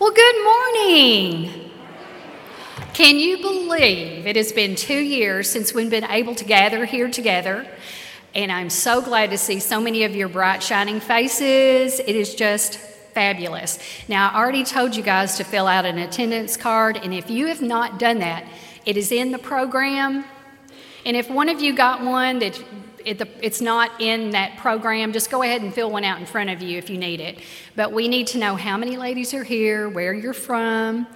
Well, good morning. Can you believe it has been two years since we've been able to gather here together? And I'm so glad to see so many of your bright, shining faces. It is just fabulous. Now, I already told you guys to fill out an attendance card, and if you have not done that, it is in the program. And if one of you got one that it, the, it's not in that program, just go ahead and fill one out in front of you if you need it. But we need to know how many ladies are here, where you're from,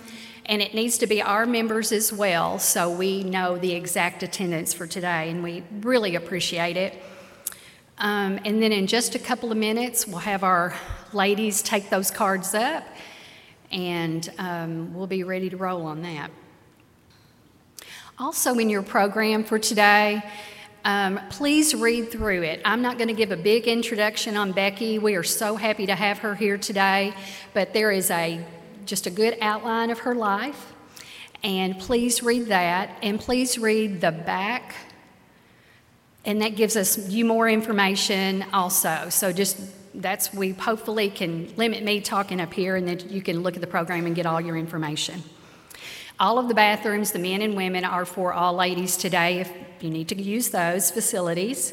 and it needs to be our members as well so we know the exact attendance for today, and we really appreciate it. Um, and then in just a couple of minutes, we'll have our ladies take those cards up, and um, we'll be ready to roll on that. Also, in your program for today, um, please read through it. I'm not going to give a big introduction on Becky. We are so happy to have her here today, but there is a just a good outline of her life. And please read that, and please read the back, and that gives us you more information also. So just that's we hopefully can limit me talking up here, and then you can look at the program and get all your information. All of the bathrooms, the men and women, are for all ladies today if you need to use those facilities.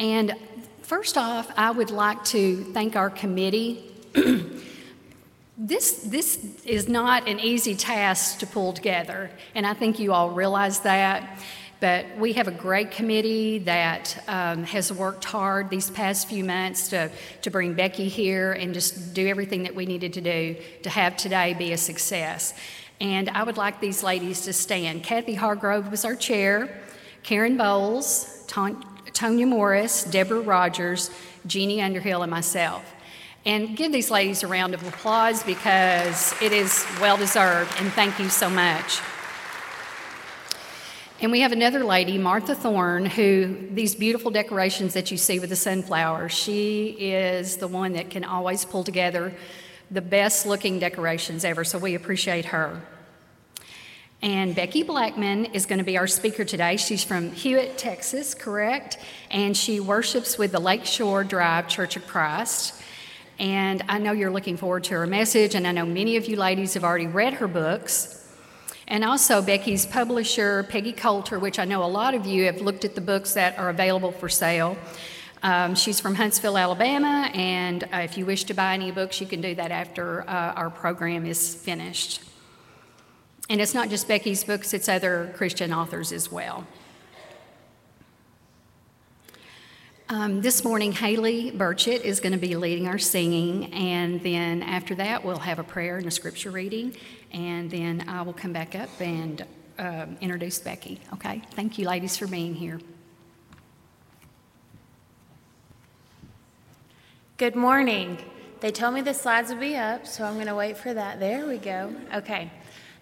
And first off, I would like to thank our committee. this, this is not an easy task to pull together, and I think you all realize that. But we have a great committee that um, has worked hard these past few months to, to bring Becky here and just do everything that we needed to do to have today be a success. And I would like these ladies to stand. Kathy Hargrove was our chair, Karen Bowles, Tonya Morris, Deborah Rogers, Jeannie Underhill, and myself. And give these ladies a round of applause because it is well deserved, and thank you so much. And we have another lady, Martha Thorne, who these beautiful decorations that you see with the sunflowers, she is the one that can always pull together the best looking decorations ever, so we appreciate her. And Becky Blackman is going to be our speaker today. She's from Hewitt, Texas, correct? And she worships with the Lakeshore Drive Church of Christ. And I know you're looking forward to her message, and I know many of you ladies have already read her books. And also, Becky's publisher, Peggy Coulter, which I know a lot of you have looked at the books that are available for sale. Um, she's from Huntsville, Alabama, and uh, if you wish to buy any books, you can do that after uh, our program is finished. And it's not just Becky's books, it's other Christian authors as well. Um, this morning, Haley Burchett is going to be leading our singing, and then after that, we'll have a prayer and a scripture reading, and then I will come back up and uh, introduce Becky. Okay? Thank you, ladies, for being here. Good morning. They told me the slides would be up, so I'm going to wait for that. There we go. Okay.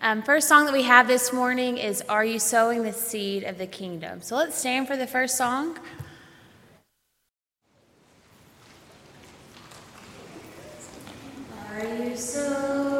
Um, first song that we have this morning is Are You Sowing the Seed of the Kingdom? So let's stand for the first song. Are you sowing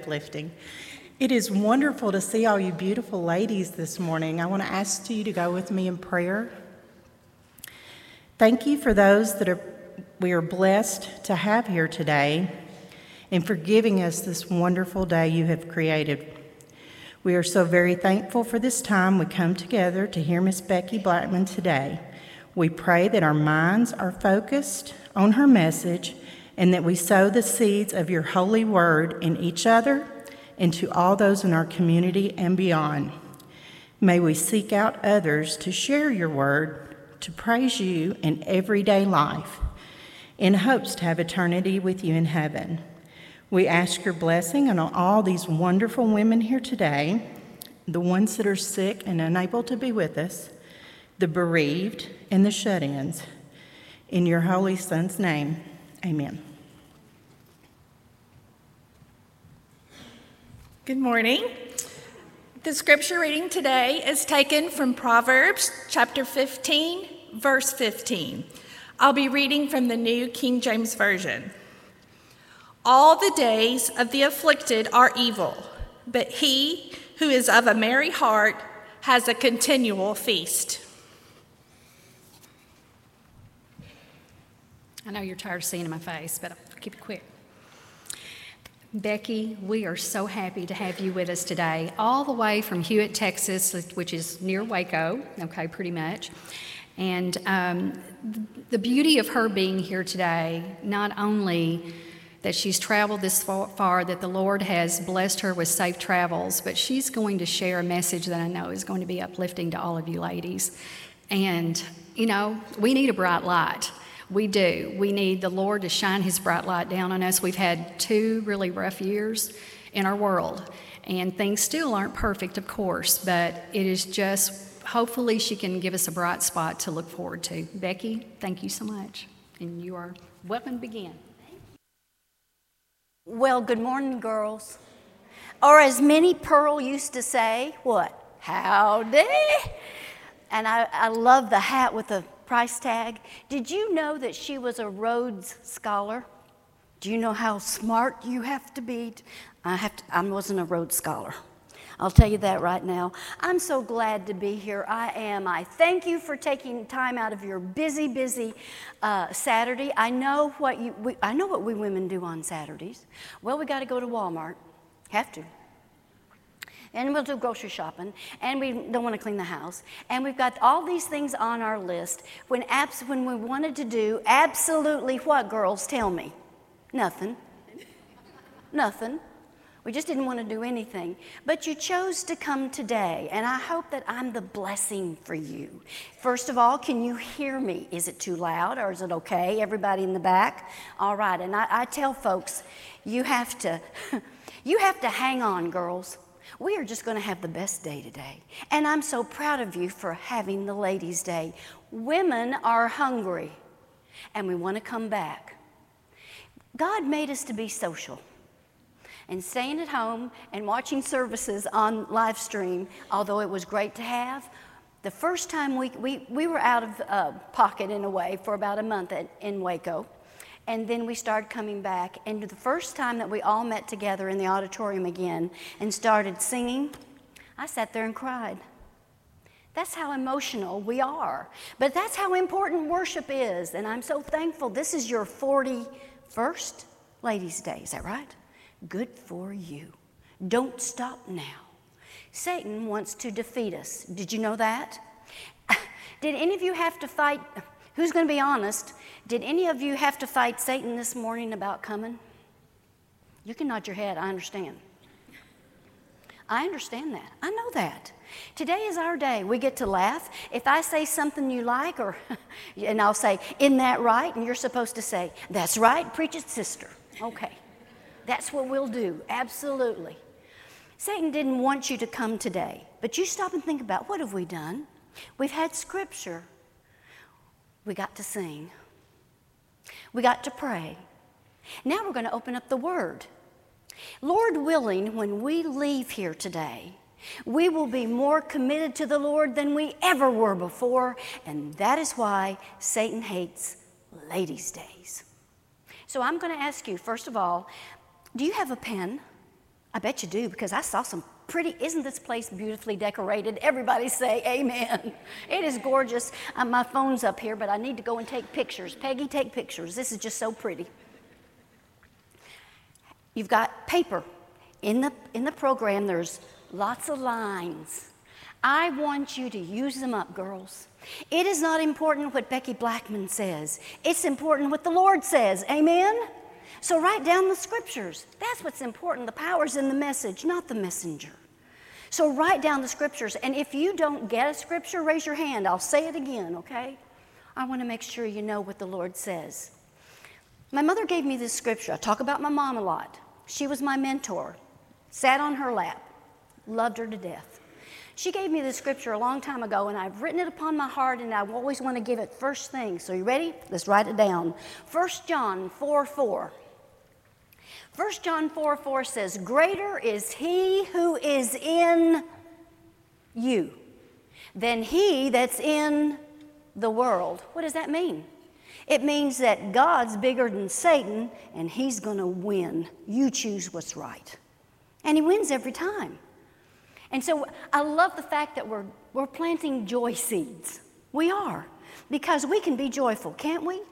uplifting. It is wonderful to see all you beautiful ladies this morning. I want to ask you to go with me in prayer. Thank you for those that are, we are blessed to have here today and for giving us this wonderful day you have created. We are so very thankful for this time we come together to hear Miss Becky Blackman today. We pray that our minds are focused on her message and that we sow the seeds of your holy word in each other and to all those in our community and beyond. May we seek out others to share your word, to praise you in everyday life, in hopes to have eternity with you in heaven. We ask your blessing on all these wonderful women here today, the ones that are sick and unable to be with us, the bereaved, and the shut ins. In your holy Son's name, amen. Good morning. The scripture reading today is taken from Proverbs chapter 15, verse 15. I'll be reading from the New King James Version. All the days of the afflicted are evil, but he who is of a merry heart has a continual feast. I know you're tired of seeing my face, but I'll keep it quick. Becky, we are so happy to have you with us today, all the way from Hewitt, Texas, which is near Waco, okay, pretty much. And um, the beauty of her being here today, not only that she's traveled this far, that the Lord has blessed her with safe travels, but she's going to share a message that I know is going to be uplifting to all of you ladies. And, you know, we need a bright light. We do. We need the Lord to shine His bright light down on us. We've had two really rough years in our world, and things still aren't perfect, of course, but it is just hopefully she can give us a bright spot to look forward to. Becky, thank you so much. And you are welcome to begin. Well, good morning, girls. Or as Minnie Pearl used to say, what? Howdy. And I, I love the hat with the price tag. Did you know that she was a Rhodes Scholar? Do you know how smart you have to be? I, have to, I wasn't a Rhodes Scholar. I'll tell you that right now. I'm so glad to be here. I am. I thank you for taking time out of your busy, busy uh, Saturday. I know what you. We, I know what we women do on Saturdays. Well, we got to go to Walmart. Have to and we'll do grocery shopping, and we don't want to clean the house, and we've got all these things on our list. When abs- when we wanted to do absolutely what, girls? Tell me, nothing, nothing. We just didn't want to do anything. But you chose to come today, and I hope that I'm the blessing for you. First of all, can you hear me? Is it too loud or is it okay? Everybody in the back? All right. And I, I tell folks, you have to, you have to hang on, girls. We are just going to have the best day today. And I'm so proud of you for having the Ladies' Day. Women are hungry, and we want to come back. God made us to be social. And staying at home and watching services on live stream, although it was great to have, the first time we, we, we were out of uh, pocket in a way for about a month at, in Waco. And then we started coming back. And the first time that we all met together in the auditorium again and started singing, I sat there and cried. That's how emotional we are. But that's how important worship is. And I'm so thankful. This is your 41st Ladies' Day. Is that right? Good for you. Don't stop now. Satan wants to defeat us. Did you know that? Did any of you have to fight? Who's going to be honest? Did any of you have to fight Satan this morning about coming? You can nod your head, I understand. I understand that. I know that. Today is our day. We get to laugh. If I say something you like, or and I'll say, "Isn't that right?" and you're supposed to say, "That's right, preach it, sister." Okay, that's what we'll do. Absolutely. Satan didn't want you to come today, but you stop and think about what have we done? We've had scripture. We got to sing. We got to pray. Now we're going to open up the Word. Lord willing, when we leave here today, we will be more committed to the Lord than we ever were before, and that is why Satan hates ladies' days. So I'm going to ask you, first of all, do you have a pen? I bet you do, because I saw some pretty, isn't this place beautifully decorated? Everybody say amen. It is gorgeous. Uh, my phone's up here, but I need to go and take pictures. Peggy, take pictures. This is just so pretty. You've got paper. In the, in the program, there's lots of lines. I want you to use them up, girls. It is not important what Becky Blackman says, it's important what the Lord says. Amen? So write down the scriptures. That's what's important. The power's in the message, not the messenger. So write down the scriptures. And if you don't get a scripture, raise your hand. I'll say it again, okay? I want to make sure you know what the Lord says. My mother gave me this scripture. I talk about my mom a lot. She was my mentor, sat on her lap, loved her to death. She gave me this scripture a long time ago, and I've written it upon my heart, and I always want to give it first thing. So, you ready? Let's write it down. 1 John 4 4. 1 John 4 4 says, Greater is he who is in you than he that's in the world. What does that mean? It means that God's bigger than Satan and he's going to win. You choose what's right. And he wins every time. And so I love the fact that we're, we're planting joy seeds. We are, because we can be joyful, can't we?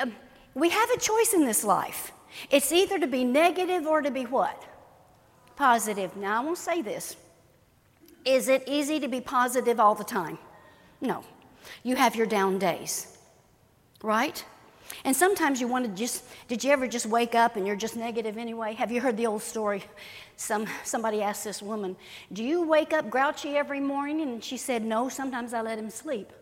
Um, we have a choice in this life. It's either to be negative or to be what? Positive. Now, I won't say this. Is it easy to be positive all the time? No. You have your down days, right? And sometimes you want to just, did you ever just wake up and you're just negative anyway? Have you heard the old story? Some, somebody asked this woman, Do you wake up grouchy every morning? And she said, No, sometimes I let him sleep.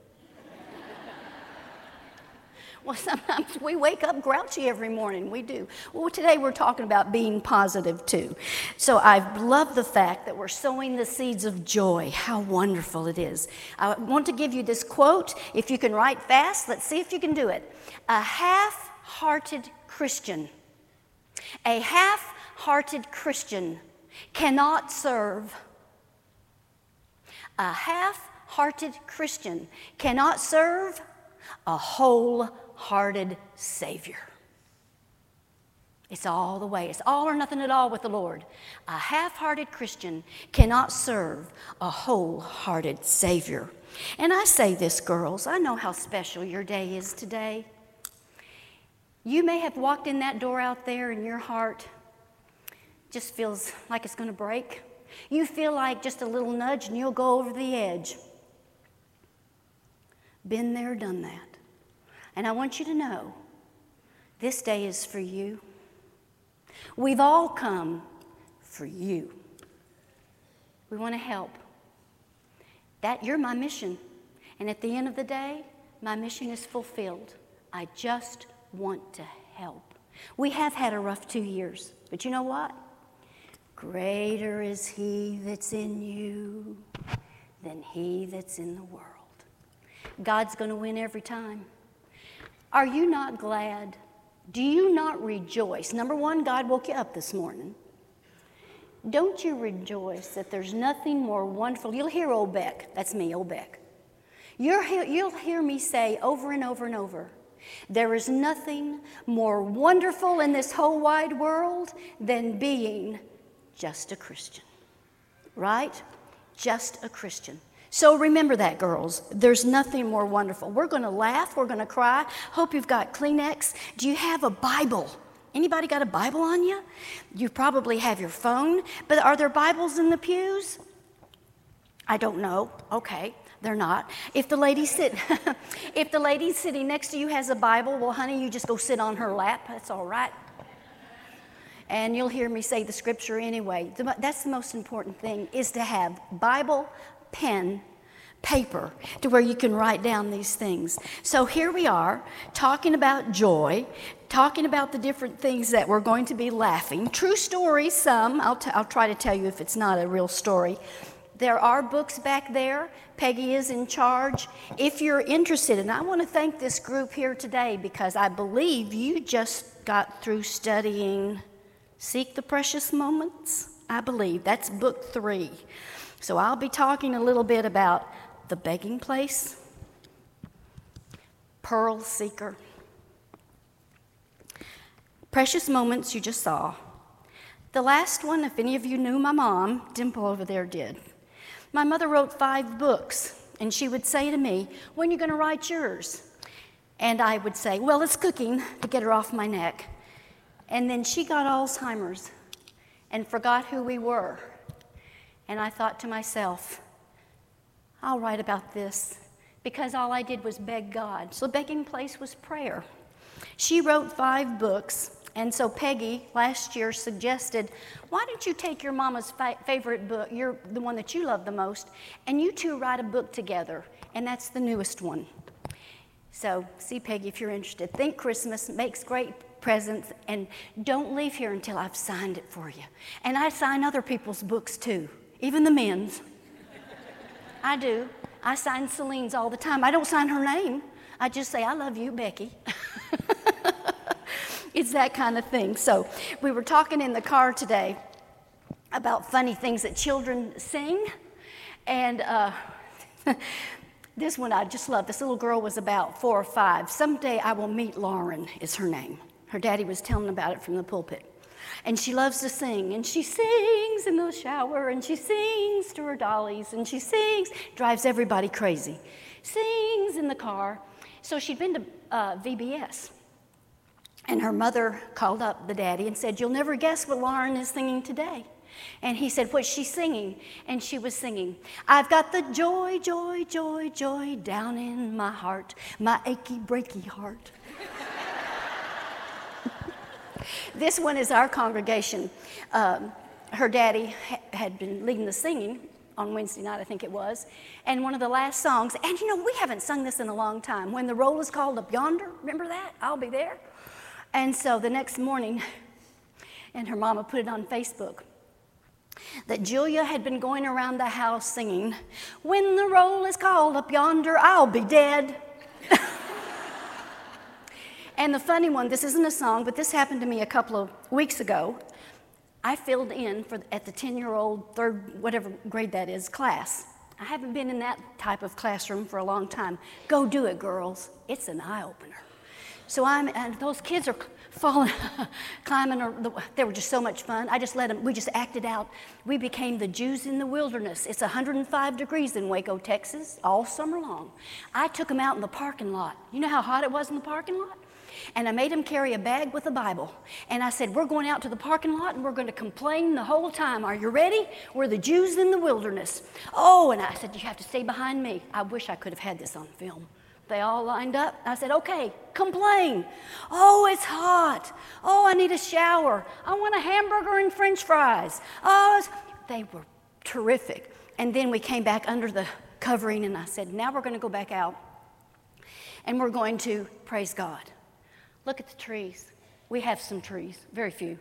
Well, sometimes we wake up grouchy every morning. We do. Well, today we're talking about being positive too. So I love the fact that we're sowing the seeds of joy. How wonderful it is. I want to give you this quote. If you can write fast, let's see if you can do it. A half hearted Christian, a half hearted Christian cannot serve. A half hearted Christian cannot serve a whole hearted Savior. It's all the way. It's all or nothing at all with the Lord. A half hearted Christian cannot serve a whole-hearted Savior. And I say this, girls, I know how special your day is today. You may have walked in that door out there and your heart just feels like it's going to break. You feel like just a little nudge and you'll go over the edge. Been there, done that. And I want you to know this day is for you. We've all come for you. We want to help. That you're my mission. And at the end of the day, my mission is fulfilled. I just want to help. We have had a rough two years, but you know what? Greater is he that's in you than he that's in the world. God's going to win every time. Are you not glad? Do you not rejoice? Number one, God woke you up this morning. Don't you rejoice that there's nothing more wonderful? You'll hear old Beck. That's me, old Beck. You'll hear, you'll hear me say over and over and over there is nothing more wonderful in this whole wide world than being just a Christian. Right? Just a Christian. So remember that, girls. There's nothing more wonderful. We're going to laugh. We're going to cry. Hope you've got Kleenex. Do you have a Bible? Anybody got a Bible on you? You probably have your phone, but are there Bibles in the pews? I don't know. Okay, they're not. If the lady sit, if the lady sitting next to you has a Bible, well, honey, you just go sit on her lap. That's all right. And you'll hear me say the scripture anyway. That's the most important thing is to have Bible, pen, paper to where you can write down these things. So here we are talking about joy, talking about the different things that we're going to be laughing. True stories, some. I'll, t- I'll try to tell you if it's not a real story. There are books back there. Peggy is in charge. If you're interested, and I want to thank this group here today because I believe you just got through studying Seek the Precious Moments. I believe that's book three. So I'll be talking a little bit about the begging place, pearl seeker, precious moments you just saw. The last one, if any of you knew my mom, Dimple over there did. My mother wrote five books, and she would say to me, When are you going to write yours? And I would say, Well, it's cooking to get her off my neck. And then she got Alzheimer's and forgot who we were. And I thought to myself, I'll write about this because all I did was beg God. So, begging place was prayer. She wrote five books, and so Peggy last year suggested, why don't you take your mama's fa- favorite book, your, the one that you love the most, and you two write a book together? And that's the newest one. So, see, Peggy, if you're interested, think Christmas makes great presents, and don't leave here until I've signed it for you. And I sign other people's books too even the men's. I do. I sign Celine's all the time. I don't sign her name. I just say, I love you, Becky. it's that kind of thing. So, we were talking in the car today about funny things that children sing. And uh, this one I just love. This little girl was about four or five. Someday I will meet Lauren, is her name. Her daddy was telling about it from the pulpit. And she loves to sing, and she sings in the shower, and she sings to her dollies, and she sings, drives everybody crazy. Sings in the car. So she'd been to uh, VBS. And her mother called up the daddy and said, You'll never guess what Lauren is singing today. And he said, What's she singing? And she was singing, I've got the joy, joy, joy, joy down in my heart, my achy, breaky heart. This one is our congregation. Um, her daddy ha- had been leading the singing on Wednesday night, I think it was, and one of the last songs, and you know, we haven't sung this in a long time. When the roll is called up yonder, remember that? I'll be there. And so the next morning, and her mama put it on Facebook that Julia had been going around the house singing, When the roll is called up yonder, I'll be dead. And the funny one, this isn't a song, but this happened to me a couple of weeks ago. I filled in for, at the 10 year old, third, whatever grade that is, class. I haven't been in that type of classroom for a long time. Go do it, girls. It's an eye opener. So I'm, and those kids are falling, climbing. The, they were just so much fun. I just let them, we just acted out. We became the Jews in the wilderness. It's 105 degrees in Waco, Texas, all summer long. I took them out in the parking lot. You know how hot it was in the parking lot? And I made them carry a bag with a Bible. And I said, We're going out to the parking lot and we're going to complain the whole time. Are you ready? We're the Jews in the wilderness. Oh, and I said, You have to stay behind me. I wish I could have had this on film. They all lined up. I said, okay, complain. Oh, it's hot. Oh, I need a shower. I want a hamburger and french fries. Oh, they were terrific. And then we came back under the covering, and I said, now we're going to go back out and we're going to praise God. Look at the trees. We have some trees, very few.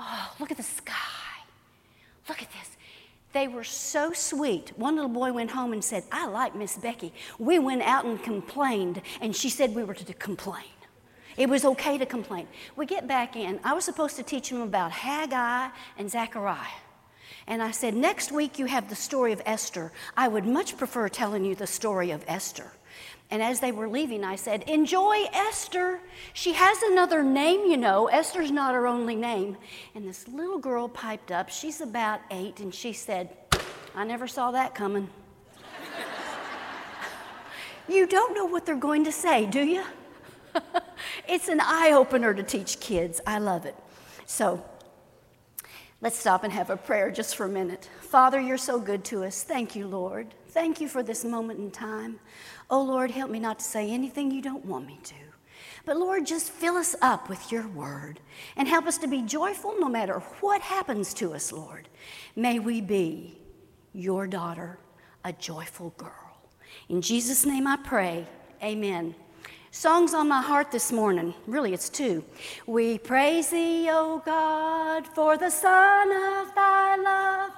Oh, look at the sky. Look at this. They were so sweet. One little boy went home and said, I like Miss Becky. We went out and complained, and she said we were to complain. It was okay to complain. We get back in. I was supposed to teach them about Haggai and Zechariah. And I said, Next week you have the story of Esther. I would much prefer telling you the story of Esther. And as they were leaving, I said, Enjoy Esther. She has another name, you know. Esther's not her only name. And this little girl piped up. She's about eight, and she said, I never saw that coming. you don't know what they're going to say, do you? it's an eye opener to teach kids. I love it. So, Let's stop and have a prayer just for a minute. Father, you're so good to us. Thank you, Lord. Thank you for this moment in time. Oh, Lord, help me not to say anything you don't want me to. But Lord, just fill us up with your word and help us to be joyful no matter what happens to us, Lord. May we be your daughter, a joyful girl. In Jesus' name I pray. Amen. Songs on my heart this morning. Really, it's two. We praise thee, O God, for the Son of thy love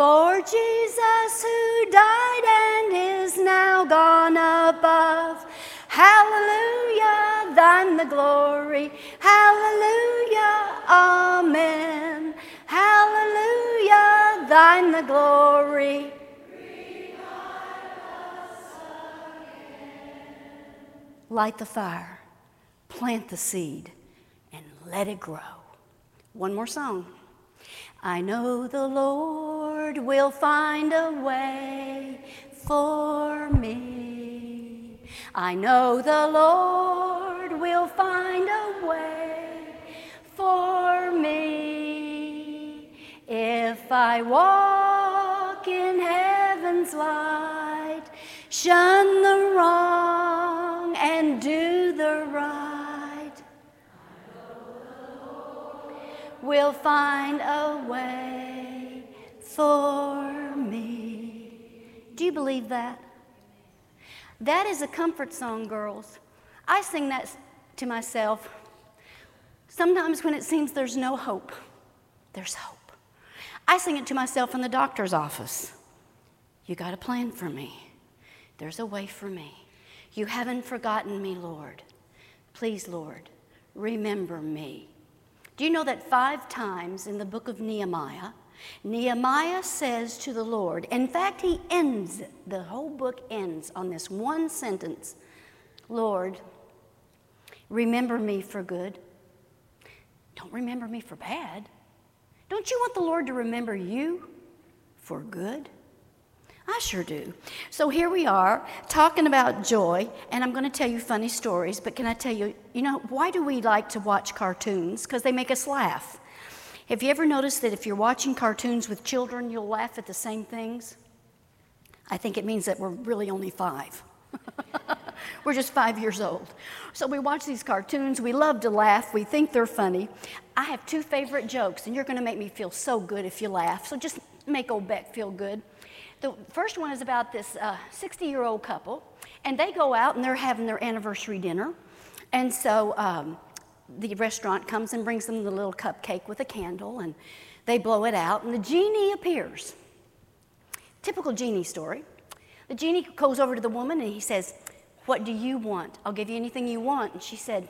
for Jesus who died and is now gone above. Hallelujah, thine the glory. Hallelujah, amen. Hallelujah, thine the glory. Light the fire, plant the seed, and let it grow. One more song. I know the Lord will find a way for me. I know the Lord will find a way for me. If I walk in heaven's light, shun the wrong and do the right. will find a way for me. Do you believe that? That is a comfort song, girls. I sing that to myself. Sometimes when it seems there's no hope, there's hope. I sing it to myself in the doctor's office. You got a plan for me. There's a way for me. You haven't forgotten me, Lord. Please, Lord, remember me. Do you know that five times in the book of Nehemiah, Nehemiah says to the Lord, in fact, he ends, the whole book ends on this one sentence Lord, remember me for good. Don't remember me for bad. Don't you want the Lord to remember you for good? I sure do. So here we are talking about joy, and I'm going to tell you funny stories, but can I tell you, you know, why do we like to watch cartoons? Because they make us laugh. Have you ever noticed that if you're watching cartoons with children, you'll laugh at the same things? I think it means that we're really only five. we're just five years old. So we watch these cartoons, we love to laugh, we think they're funny. I have two favorite jokes, and you're going to make me feel so good if you laugh. So just make old Beck feel good. The first one is about this 60 uh, year old couple, and they go out and they're having their anniversary dinner. And so um, the restaurant comes and brings them the little cupcake with a candle, and they blow it out, and the genie appears. Typical genie story. The genie goes over to the woman and he says, What do you want? I'll give you anything you want. And she said,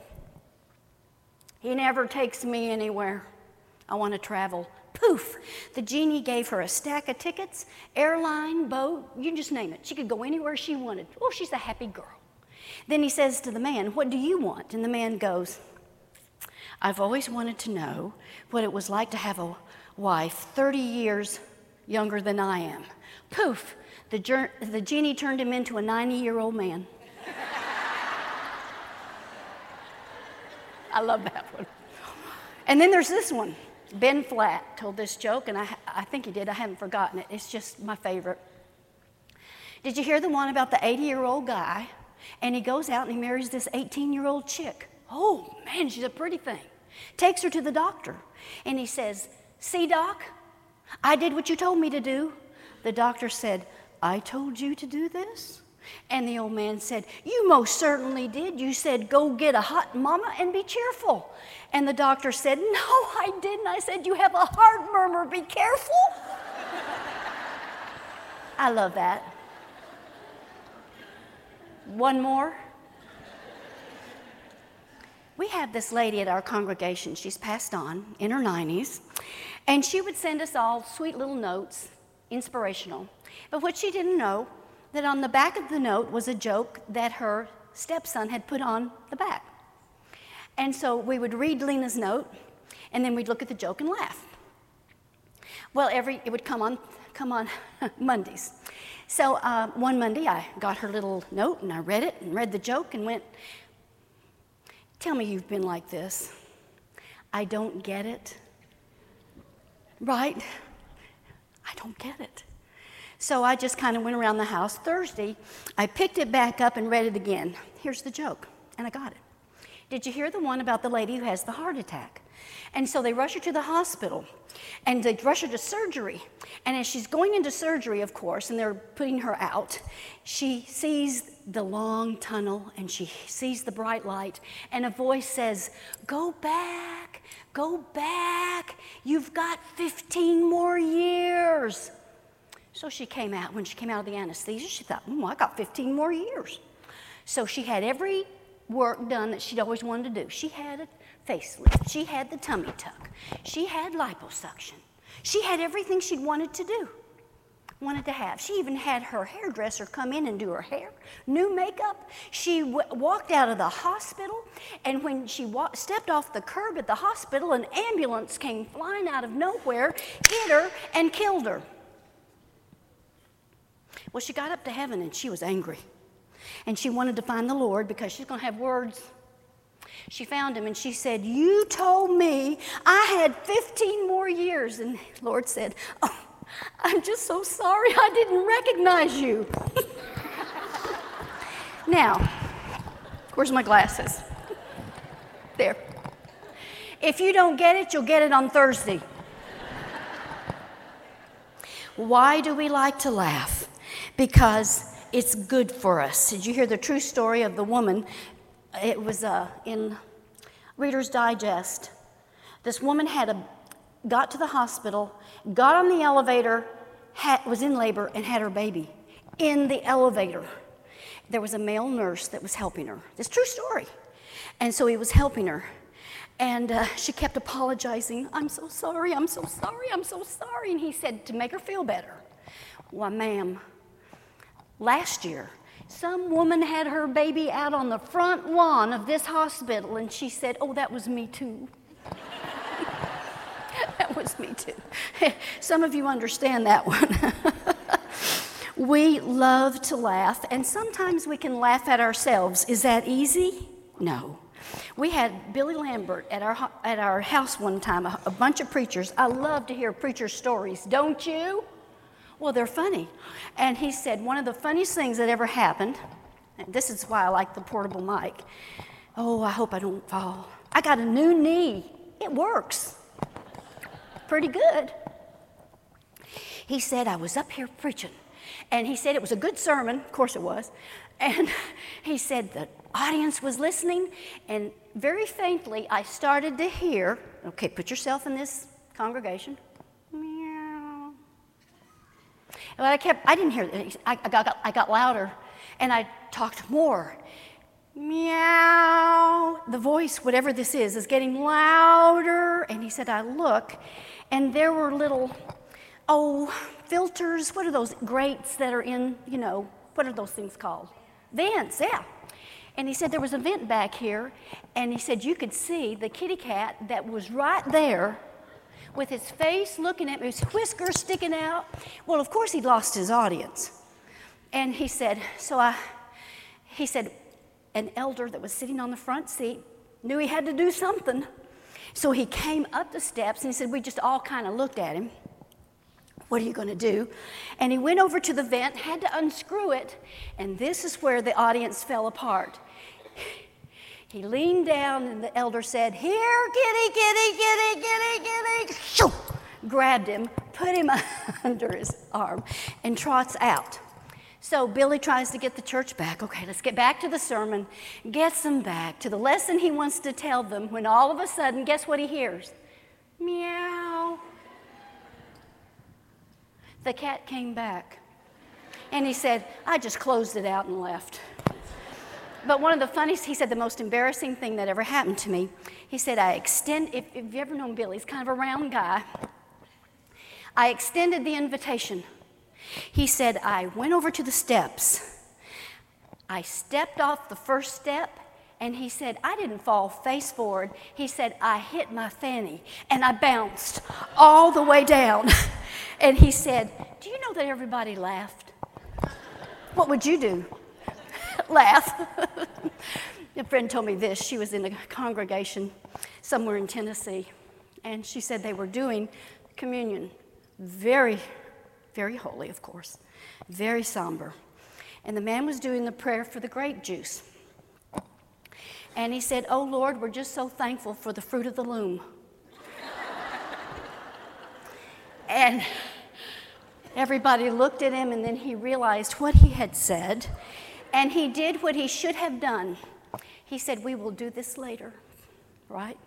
He never takes me anywhere. I want to travel. Poof! The genie gave her a stack of tickets, airline, boat, you just name it. She could go anywhere she wanted. Oh, she's a happy girl. Then he says to the man, What do you want? And the man goes, I've always wanted to know what it was like to have a wife 30 years younger than I am. Poof, the, ger- the genie turned him into a 90 year old man. I love that one. And then there's this one. Ben Flatt told this joke, and I, I think he did. I haven't forgotten it. It's just my favorite. Did you hear the one about the 80 year old guy? And he goes out and he marries this 18 year old chick. Oh, man, she's a pretty thing. Takes her to the doctor. And he says, See, doc, I did what you told me to do. The doctor said, I told you to do this? And the old man said, You most certainly did. You said, Go get a hot mama and be cheerful. And the doctor said, No, I didn't. I said, You have a heart murmur. Be careful. I love that. One more. We have this lady at our congregation. She's passed on in her 90s. And she would send us all sweet little notes, inspirational. But what she didn't know, that on the back of the note was a joke that her stepson had put on the back. And so we would read Lena's note, and then we'd look at the joke and laugh. Well, every it would come on come on Mondays. So uh, one Monday, I got her little note and I read it and read the joke and went, "Tell me you've been like this. I don't get it. Right? I don't get it." So I just kind of went around the house. Thursday, I picked it back up and read it again. Here's the joke, and I got it. Did you hear the one about the lady who has the heart attack? And so they rush her to the hospital and they rush her to surgery. And as she's going into surgery, of course, and they're putting her out, she sees the long tunnel and she sees the bright light. And a voice says, Go back, go back. You've got 15 more years. So she came out, when she came out of the anesthesia, she thought, oh, I got 15 more years. So she had every work done that she'd always wanted to do. She had a facelift, she had the tummy tuck, she had liposuction, she had everything she'd wanted to do, wanted to have. She even had her hairdresser come in and do her hair, new makeup. She w- walked out of the hospital, and when she wa- stepped off the curb at the hospital, an ambulance came flying out of nowhere, hit her, and killed her. Well, she got up to heaven and she was angry. And she wanted to find the Lord because she's going to have words. She found him and she said, You told me I had 15 more years. And the Lord said, Oh, I'm just so sorry I didn't recognize you. now, where's my glasses? There. If you don't get it, you'll get it on Thursday. Why do we like to laugh? because it's good for us. Did you hear the true story of the woman? It was uh, in Reader's Digest. This woman had a, got to the hospital, got on the elevator, had, was in labor, and had her baby in the elevator. There was a male nurse that was helping her. This true story. And so he was helping her. And uh, she kept apologizing. I'm so sorry, I'm so sorry, I'm so sorry. And he said, to make her feel better, Why, ma'am, last year, some woman had her baby out on the front lawn of this hospital, and she said, Oh, that was me too. that was me too. Some of you understand that one. we love to laugh, and sometimes we can laugh at ourselves. Is that easy? No. We had Billy Lambert at our, at our house one time, a, a bunch of preachers. I love to hear preachers' stories, don't you? Well, they're funny. And he said, one of the funniest things that ever happened, and this is why I like the portable mic. Oh, I hope I don't fall. I got a new knee. It works. Pretty good. He said, I was up here preaching. And he said it was a good sermon. Of course it was. And he said the audience was listening. And very faintly, I started to hear okay, put yourself in this congregation. But I kept, I didn't hear. I, I, got, I got louder and I talked more. Meow. The voice, whatever this is, is getting louder. And he said, I look, and there were little, oh, filters. What are those grates that are in, you know, what are those things called? Vents, yeah. And he said there was a vent back here, and he said you could see the kitty cat that was right there with his face looking at me, his whiskers sticking out. Well, of course, he'd lost his audience. And he said, So I, he said, an elder that was sitting on the front seat knew he had to do something. So he came up the steps and he said, We just all kind of looked at him. What are you going to do? And he went over to the vent, had to unscrew it, and this is where the audience fell apart. He leaned down, and the elder said, Here, kitty, kitty, kitty, kitty, kitty. Shoo! Grabbed him, put him under his arm, and trots out. So Billy tries to get the church back. Okay, let's get back to the sermon, gets them back to the lesson he wants to tell them when all of a sudden, guess what he hears? Meow. The cat came back. And he said, I just closed it out and left. But one of the funniest, he said, the most embarrassing thing that ever happened to me, he said, I extend, if, if you ever known Billy, he's kind of a round guy. I extended the invitation. He said, I went over to the steps. I stepped off the first step, and he said, I didn't fall face forward. He said, I hit my fanny and I bounced all the way down. and he said, Do you know that everybody laughed? What would you do? Laugh. a friend told me this. She was in a congregation somewhere in Tennessee, and she said they were doing communion. Very, very holy, of course, very somber. And the man was doing the prayer for the grape juice. And he said, Oh Lord, we're just so thankful for the fruit of the loom. and everybody looked at him, and then he realized what he had said, and he did what he should have done. He said, We will do this later, right?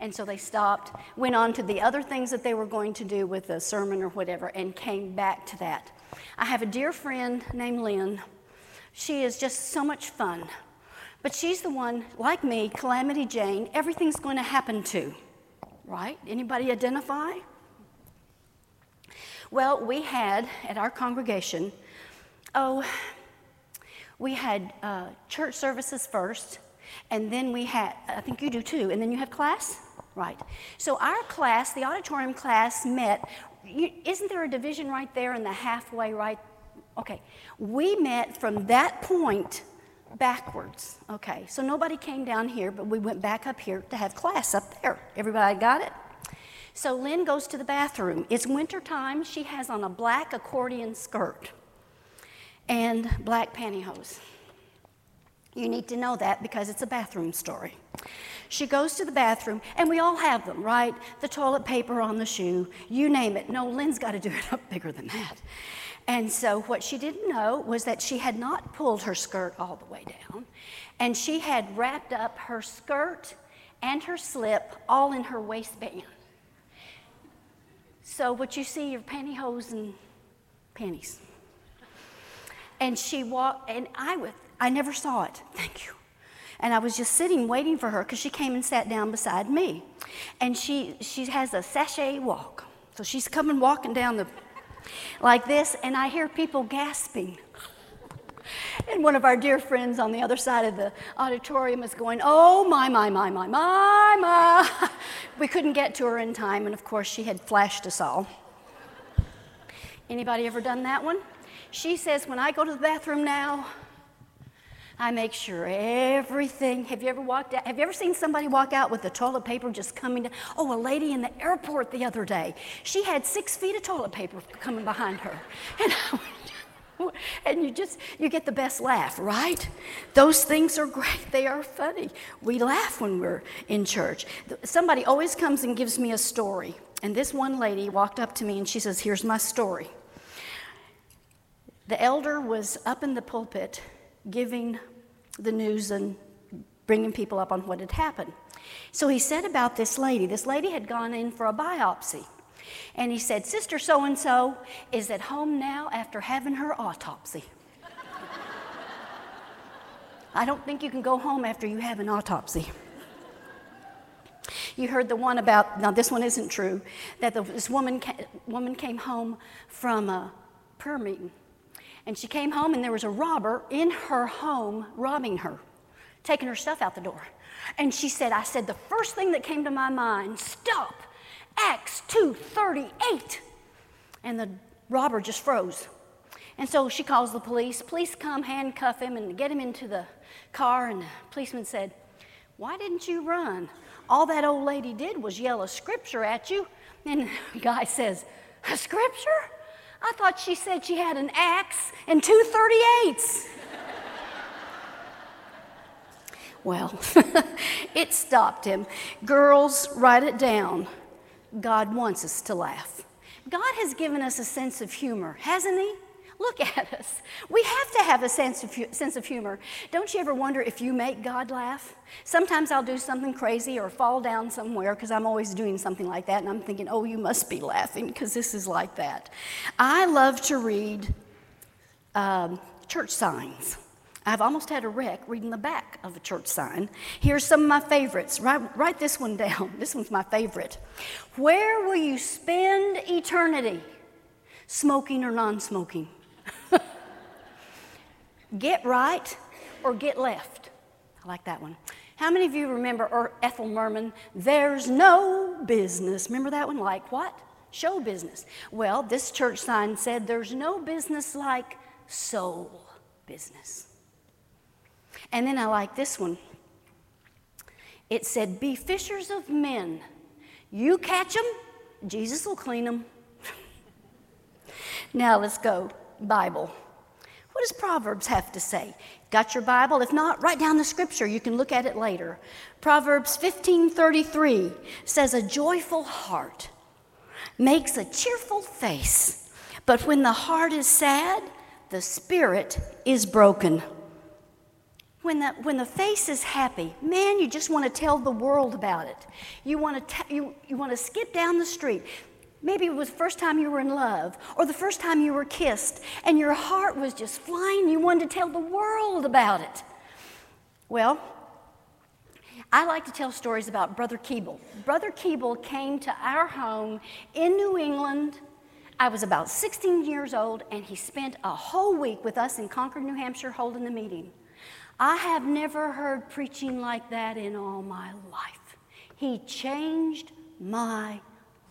And so they stopped, went on to the other things that they were going to do with the sermon or whatever, and came back to that. I have a dear friend named Lynn. She is just so much fun. But she's the one, like me, Calamity Jane, everything's going to happen to. Right? Anybody identify? Well, we had at our congregation, oh, we had uh, church services first, and then we had, I think you do too, and then you have class? Right. So our class, the auditorium class, met. You, isn't there a division right there in the halfway right? Okay. We met from that point backwards. Okay, so nobody came down here, but we went back up here to have class up there. Everybody got it? So Lynn goes to the bathroom. It's winter time. She has on a black accordion skirt and black pantyhose. You need to know that because it's a bathroom story. She goes to the bathroom, and we all have them, right? The toilet paper on the shoe, you name it. No, Lynn's got to do it up bigger than that. And so, what she didn't know was that she had not pulled her skirt all the way down, and she had wrapped up her skirt and her slip all in her waistband. So, what you see are pantyhose and panties. And she walked, and I, was, I never saw it. Thank you. And I was just sitting waiting for her because she came and sat down beside me. And she, she has a sashay walk. So she's coming walking down the like this, and I hear people gasping. And one of our dear friends on the other side of the auditorium is going, Oh, my, my, my, my, my, my. We couldn't get to her in time, and of course, she had flashed us all. Anybody ever done that one? She says, When I go to the bathroom now, I make sure everything. Have you ever walked out? Have you ever seen somebody walk out with the toilet paper just coming down? Oh, a lady in the airport the other day. She had six feet of toilet paper coming behind her. And, and you just you get the best laugh, right? Those things are great. They are funny. We laugh when we're in church. Somebody always comes and gives me a story. And this one lady walked up to me and she says, "Here's my story." The elder was up in the pulpit giving the news and bringing people up on what had happened. So he said about this lady, this lady had gone in for a biopsy. And he said, Sister so and so is at home now after having her autopsy. I don't think you can go home after you have an autopsy. You heard the one about, now this one isn't true, that this woman, woman came home from a prayer meeting and she came home, and there was a robber in her home robbing her taking her stuff out the door. And she said, I said, the first thing that came to my mind, stop, Acts 2.38. And the robber just froze. And so she calls the police. Police come, handcuff him, and get him into the car. And the policeman said, Why didn't you run? All that old lady did was yell a scripture at you. And the guy says, A scripture? I thought she said she had an axe and two 38s. well, it stopped him. Girls, write it down. God wants us to laugh. God has given us a sense of humor, hasn't He? Look at us. We have to have a sense of, sense of humor. Don't you ever wonder if you make God laugh? Sometimes I'll do something crazy or fall down somewhere because I'm always doing something like that, and I'm thinking, oh, you must be laughing because this is like that. I love to read um, church signs. I've almost had a wreck reading the back of a church sign. Here's some of my favorites. Write, write this one down. This one's my favorite. Where will you spend eternity? Smoking or non smoking? get right or get left. I like that one. How many of you remember Ethel Merman? There's no business. Remember that one? Like what? Show business. Well, this church sign said there's no business like soul business. And then I like this one. It said, Be fishers of men. You catch them, Jesus will clean them. now let's go. Bible. What does Proverbs have to say? Got your Bible? If not, write down the scripture. You can look at it later. Proverbs 15:33 says a joyful heart makes a cheerful face, but when the heart is sad, the spirit is broken. When the, when the face is happy, man, you just want to tell the world about it. You want to, you, you want to skip down the street. Maybe it was the first time you were in love or the first time you were kissed and your heart was just flying. You wanted to tell the world about it. Well, I like to tell stories about Brother Keeble. Brother Keeble came to our home in New England. I was about 16 years old, and he spent a whole week with us in Concord, New Hampshire, holding the meeting. I have never heard preaching like that in all my life. He changed my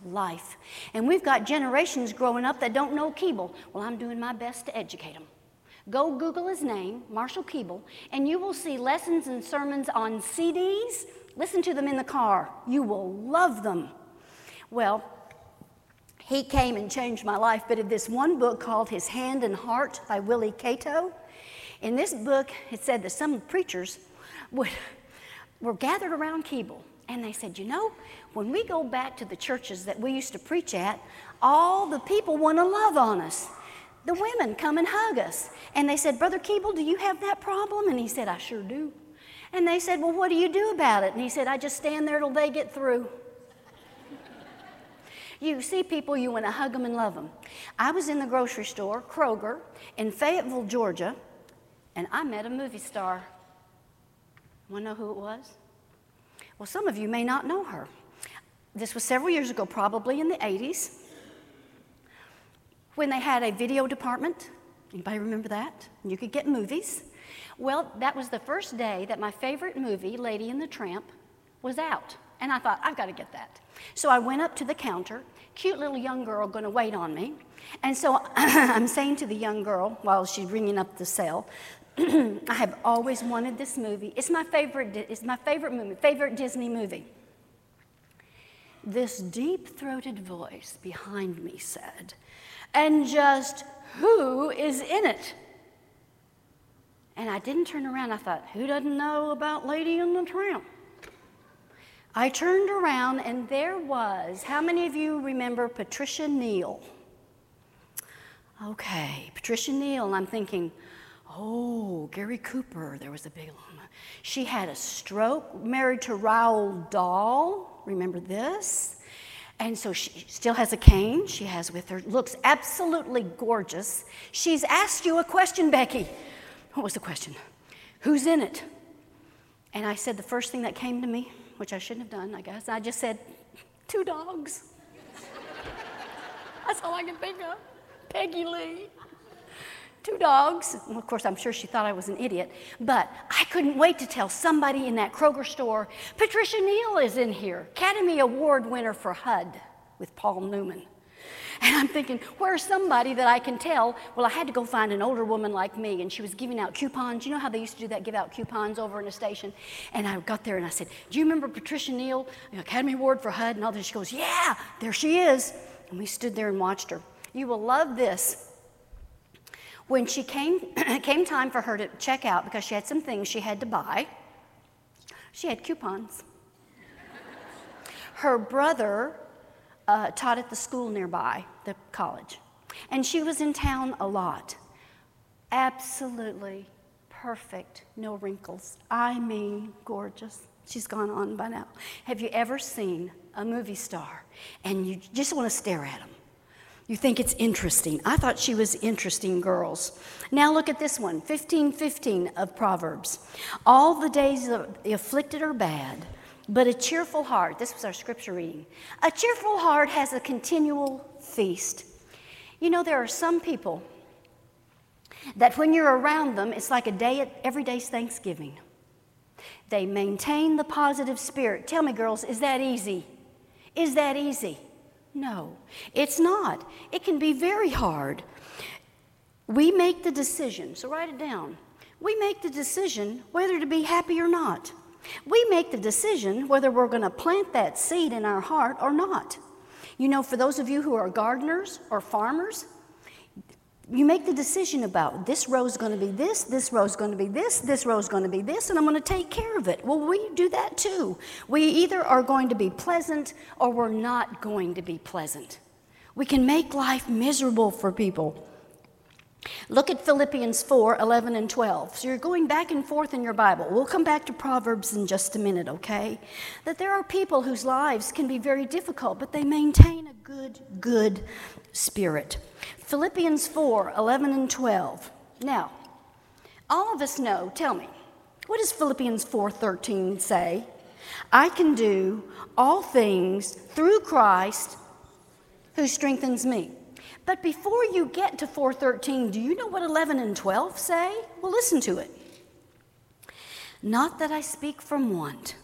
life. And we've got generations growing up that don't know Keeble. Well, I'm doing my best to educate them. Go Google his name, Marshall Keeble, and you will see lessons and sermons on CDs. Listen to them in the car. You will love them. Well, he came and changed my life, but in this one book called His Hand and Heart by Willie Cato, in this book, it said that some preachers would, were gathered around Keeble and they said, You know, when we go back to the churches that we used to preach at, all the people want to love on us. The women come and hug us. And they said, Brother Keeble, do you have that problem? And he said, I sure do. And they said, Well, what do you do about it? And he said, I just stand there till they get through. you see people, you want to hug them and love them. I was in the grocery store, Kroger, in Fayetteville, Georgia, and I met a movie star. Want to know who it was? Well, some of you may not know her. This was several years ago, probably in the 80s, when they had a video department. Anybody remember that? You could get movies. Well, that was the first day that my favorite movie, Lady and the Tramp, was out. And I thought, I've got to get that. So I went up to the counter, cute little young girl going to wait on me. And so I'm saying to the young girl while she's ringing up the cell, I have always wanted this movie. It's my favorite, it's my favorite movie, favorite Disney movie. This deep throated voice behind me said, and just who is in it? And I didn't turn around. I thought, who doesn't know about Lady in the Tramp? I turned around and there was, how many of you remember Patricia Neal? Okay, Patricia Neal, and I'm thinking, Oh, Gary Cooper, there was a big one. She had a stroke, married to Roald Dahl. Remember this? And so she still has a cane she has with her, looks absolutely gorgeous. She's asked you a question, Becky. What was the question? Who's in it? And I said the first thing that came to me, which I shouldn't have done, I guess. I just said, two dogs. That's all I can think of. Peggy Lee two dogs. Of course, I'm sure she thought I was an idiot, but I couldn't wait to tell somebody in that Kroger store Patricia Neal is in here, Academy Award winner for Hud with Paul Newman. And I'm thinking, where's somebody that I can tell? Well, I had to go find an older woman like me, and she was giving out coupons. You know how they used to do that, give out coupons over in a station? And I got there and I said, Do you remember Patricia Neal, Academy Award for Hud? And all this. She goes, Yeah, there she is. And we stood there and watched her. You will love this. When she came, came time for her to check out because she had some things she had to buy, she had coupons. Her brother uh, taught at the school nearby, the college, and she was in town a lot. Absolutely perfect, no wrinkles. I mean, gorgeous. She's gone on by now. Have you ever seen a movie star and you just want to stare at them? You think it's interesting. I thought she was interesting, girls. Now look at this one 1515 of Proverbs. All the days of the afflicted are bad, but a cheerful heart, this was our scripture reading, a cheerful heart has a continual feast. You know, there are some people that when you're around them, it's like a day at every day's Thanksgiving. They maintain the positive spirit. Tell me, girls, is that easy? Is that easy? No, it's not. It can be very hard. We make the decision, so write it down. We make the decision whether to be happy or not. We make the decision whether we're going to plant that seed in our heart or not. You know, for those of you who are gardeners or farmers, you make the decision about this row is going to be this, this row is going to be this, this row is going to be this, and I'm going to take care of it. Well, we do that too. We either are going to be pleasant or we're not going to be pleasant. We can make life miserable for people. Look at Philippians 4 11 and 12. So you're going back and forth in your Bible. We'll come back to Proverbs in just a minute, okay? That there are people whose lives can be very difficult, but they maintain a good, good spirit. Philippians 4 11 and 12. Now, all of us know, tell me, what does Philippians 4 13 say? I can do all things through Christ who strengthens me. But before you get to 413, do you know what 11 and 12 say? Well, listen to it. Not that I speak from want,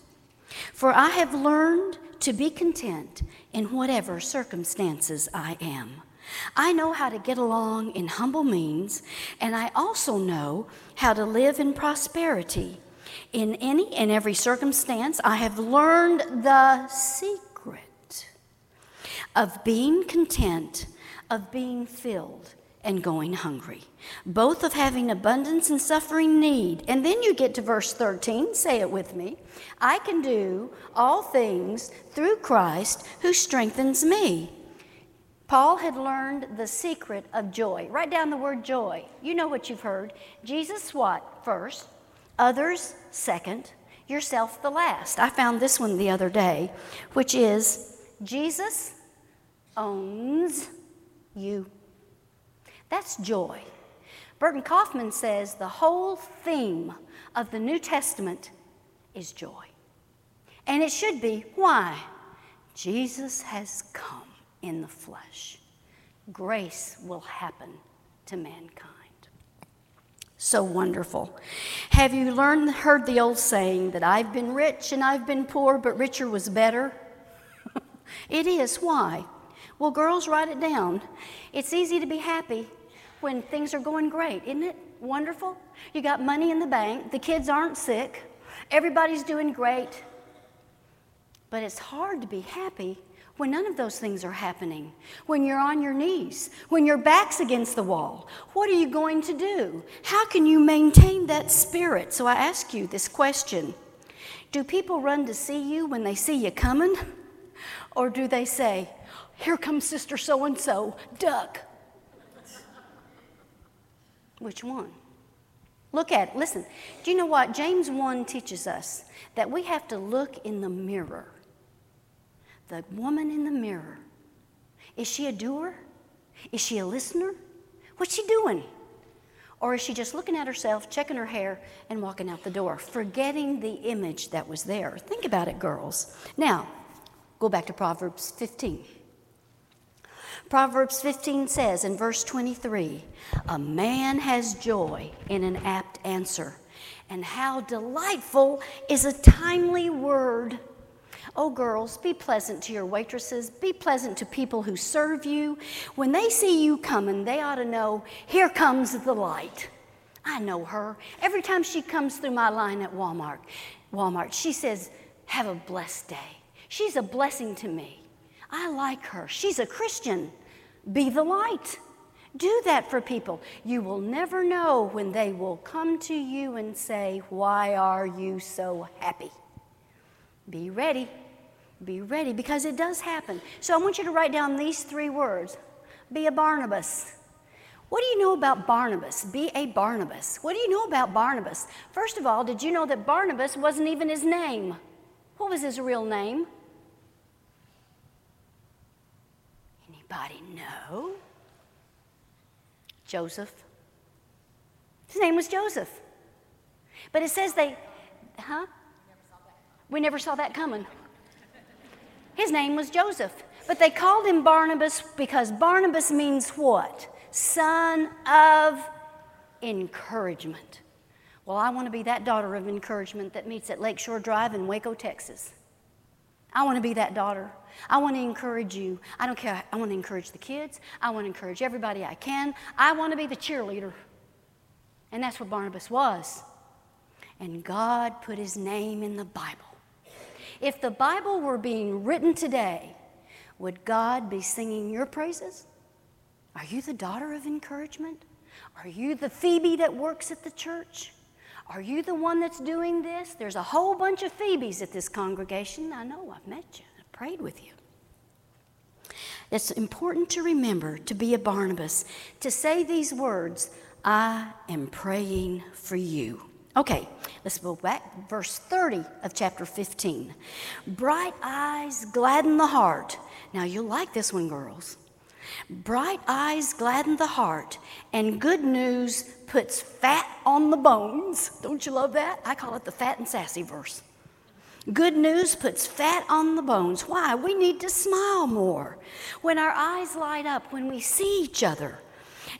for I have learned to be content in whatever circumstances I am. I know how to get along in humble means, and I also know how to live in prosperity. In any and every circumstance, I have learned the secret of being content of being filled and going hungry, both of having abundance and suffering need. And then you get to verse 13, say it with me I can do all things through Christ who strengthens me. Paul had learned the secret of joy. Write down the word joy. You know what you've heard. Jesus, what? First. Others, second. Yourself, the last. I found this one the other day, which is Jesus owns you. That's joy. Burton Coffman says the whole theme of the New Testament is joy. And it should be why? Jesus has come in the flesh. Grace will happen to mankind. So wonderful. Have you learned heard the old saying that I've been rich and I've been poor, but richer was better? it is. Why? Well, girls, write it down. It's easy to be happy when things are going great, isn't it? Wonderful. You got money in the bank, the kids aren't sick, everybody's doing great. But it's hard to be happy when none of those things are happening, when you're on your knees, when your back's against the wall. What are you going to do? How can you maintain that spirit? So I ask you this question Do people run to see you when they see you coming? Or do they say, here comes Sister so and so, duck. Which one? Look at it. Listen, do you know what? James 1 teaches us that we have to look in the mirror. The woman in the mirror. Is she a doer? Is she a listener? What's she doing? Or is she just looking at herself, checking her hair, and walking out the door, forgetting the image that was there? Think about it, girls. Now, go back to Proverbs 15. Proverbs 15 says in verse 23 A man has joy in an apt answer, and how delightful is a timely word. Oh, girls, be pleasant to your waitresses. Be pleasant to people who serve you. When they see you coming, they ought to know, here comes the light. I know her. Every time she comes through my line at Walmart, Walmart, she says, have a blessed day. She's a blessing to me. I like her. She's a Christian. Be the light. Do that for people. You will never know when they will come to you and say, Why are you so happy? Be ready. Be ready because it does happen. So I want you to write down these three words Be a Barnabas. What do you know about Barnabas? Be a Barnabas. What do you know about Barnabas? First of all, did you know that Barnabas wasn't even his name? What was his real name? Anybody know? Joseph. His name was Joseph. But it says they, huh? We never saw that coming. His name was Joseph. But they called him Barnabas because Barnabas means what? Son of encouragement. Well, I want to be that daughter of encouragement that meets at Lakeshore Drive in Waco, Texas. I want to be that daughter. I want to encourage you. I don't care. I want to encourage the kids. I want to encourage everybody I can. I want to be the cheerleader. And that's what Barnabas was. And God put his name in the Bible. If the Bible were being written today, would God be singing your praises? Are you the daughter of encouragement? Are you the Phoebe that works at the church? Are you the one that's doing this? There's a whole bunch of Phoebes at this congregation. I know, I've met you, I've prayed with you. It's important to remember to be a Barnabas, to say these words I am praying for you. Okay, let's go back. Verse 30 of chapter 15. Bright eyes gladden the heart. Now, you'll like this one, girls. Bright eyes gladden the heart, and good news puts fat on the bones. Don't you love that? I call it the fat and sassy verse. Good news puts fat on the bones. Why? We need to smile more. When our eyes light up, when we see each other.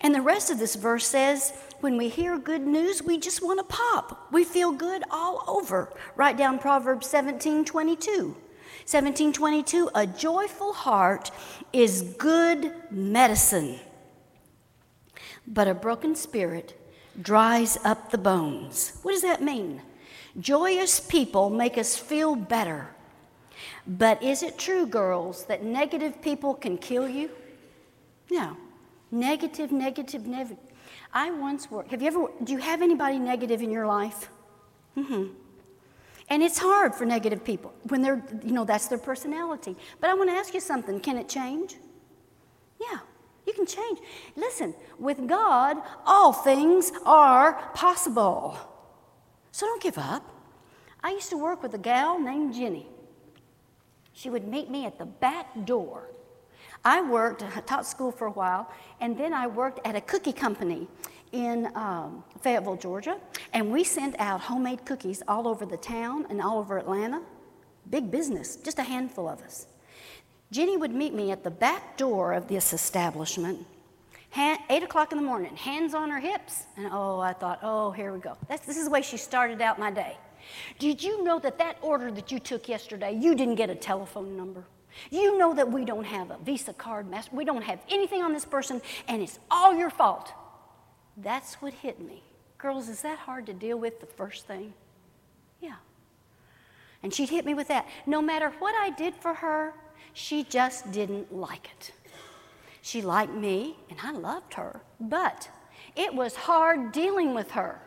And the rest of this verse says, when we hear good news, we just want to pop. We feel good all over. Write down Proverbs 17 22. 1722 A joyful heart is good medicine, but a broken spirit dries up the bones. What does that mean? Joyous people make us feel better. But is it true, girls, that negative people can kill you? No. Negative, negative, negative. I once worked. Have you ever, do you have anybody negative in your life? Mm hmm. And it's hard for negative people when they're, you know, that's their personality. But I want to ask you something can it change? Yeah, you can change. Listen, with God, all things are possible. So don't give up. I used to work with a gal named Jenny. She would meet me at the back door. I worked, I taught school for a while, and then I worked at a cookie company in um, Fayetteville, Georgia, and we sent out homemade cookies all over the town and all over Atlanta. Big business, just a handful of us. Jenny would meet me at the back door of this establishment, hand, 8 o'clock in the morning, hands on her hips. And oh, I thought, oh, here we go. That's, this is the way she started out my day. Did you know that that order that you took yesterday, you didn't get a telephone number? You know that we don't have a Visa card, master. we don't have anything on this person, and it's all your fault. That's what hit me. Girls, is that hard to deal with the first thing? Yeah. And she'd hit me with that. No matter what I did for her, she just didn't like it. She liked me, and I loved her, but it was hard dealing with her.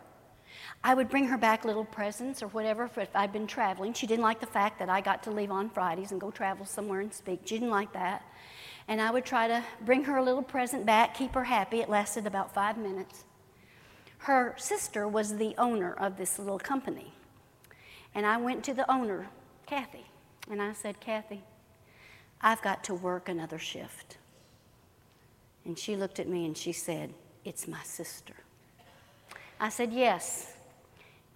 I would bring her back little presents or whatever if I'd been traveling. She didn't like the fact that I got to leave on Fridays and go travel somewhere and speak. She didn't like that and I would try to bring her a little present back, keep her happy. It lasted about five minutes. Her sister was the owner of this little company. And I went to the owner, Kathy, and I said, Kathy, I've got to work another shift. And she looked at me and she said, It's my sister. I said, Yes.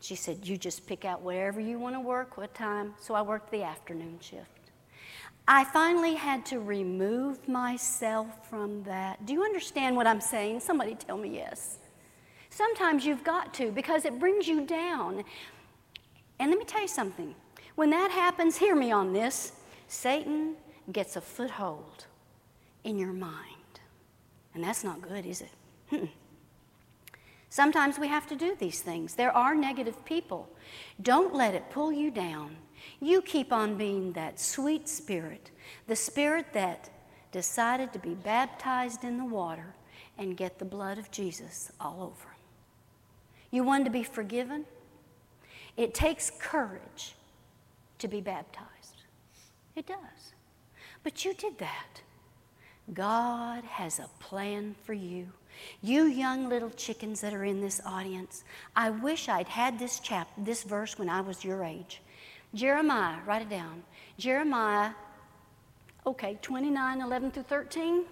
She said, You just pick out wherever you want to work, what time. So I worked the afternoon shift. I finally had to remove myself from that. Do you understand what I'm saying? Somebody tell me yes. Sometimes you've got to because it brings you down. And let me tell you something. When that happens, hear me on this Satan gets a foothold in your mind. And that's not good, is it? Sometimes we have to do these things. There are negative people. Don't let it pull you down. You keep on being that sweet spirit, the spirit that decided to be baptized in the water and get the blood of Jesus all over. You want to be forgiven? It takes courage to be baptized. It does. But you did that. God has a plan for you. You young little chickens that are in this audience, I wish I'd had this chap this verse when I was your age. Jeremiah, write it down. Jeremiah, okay, 29, 11 through 13.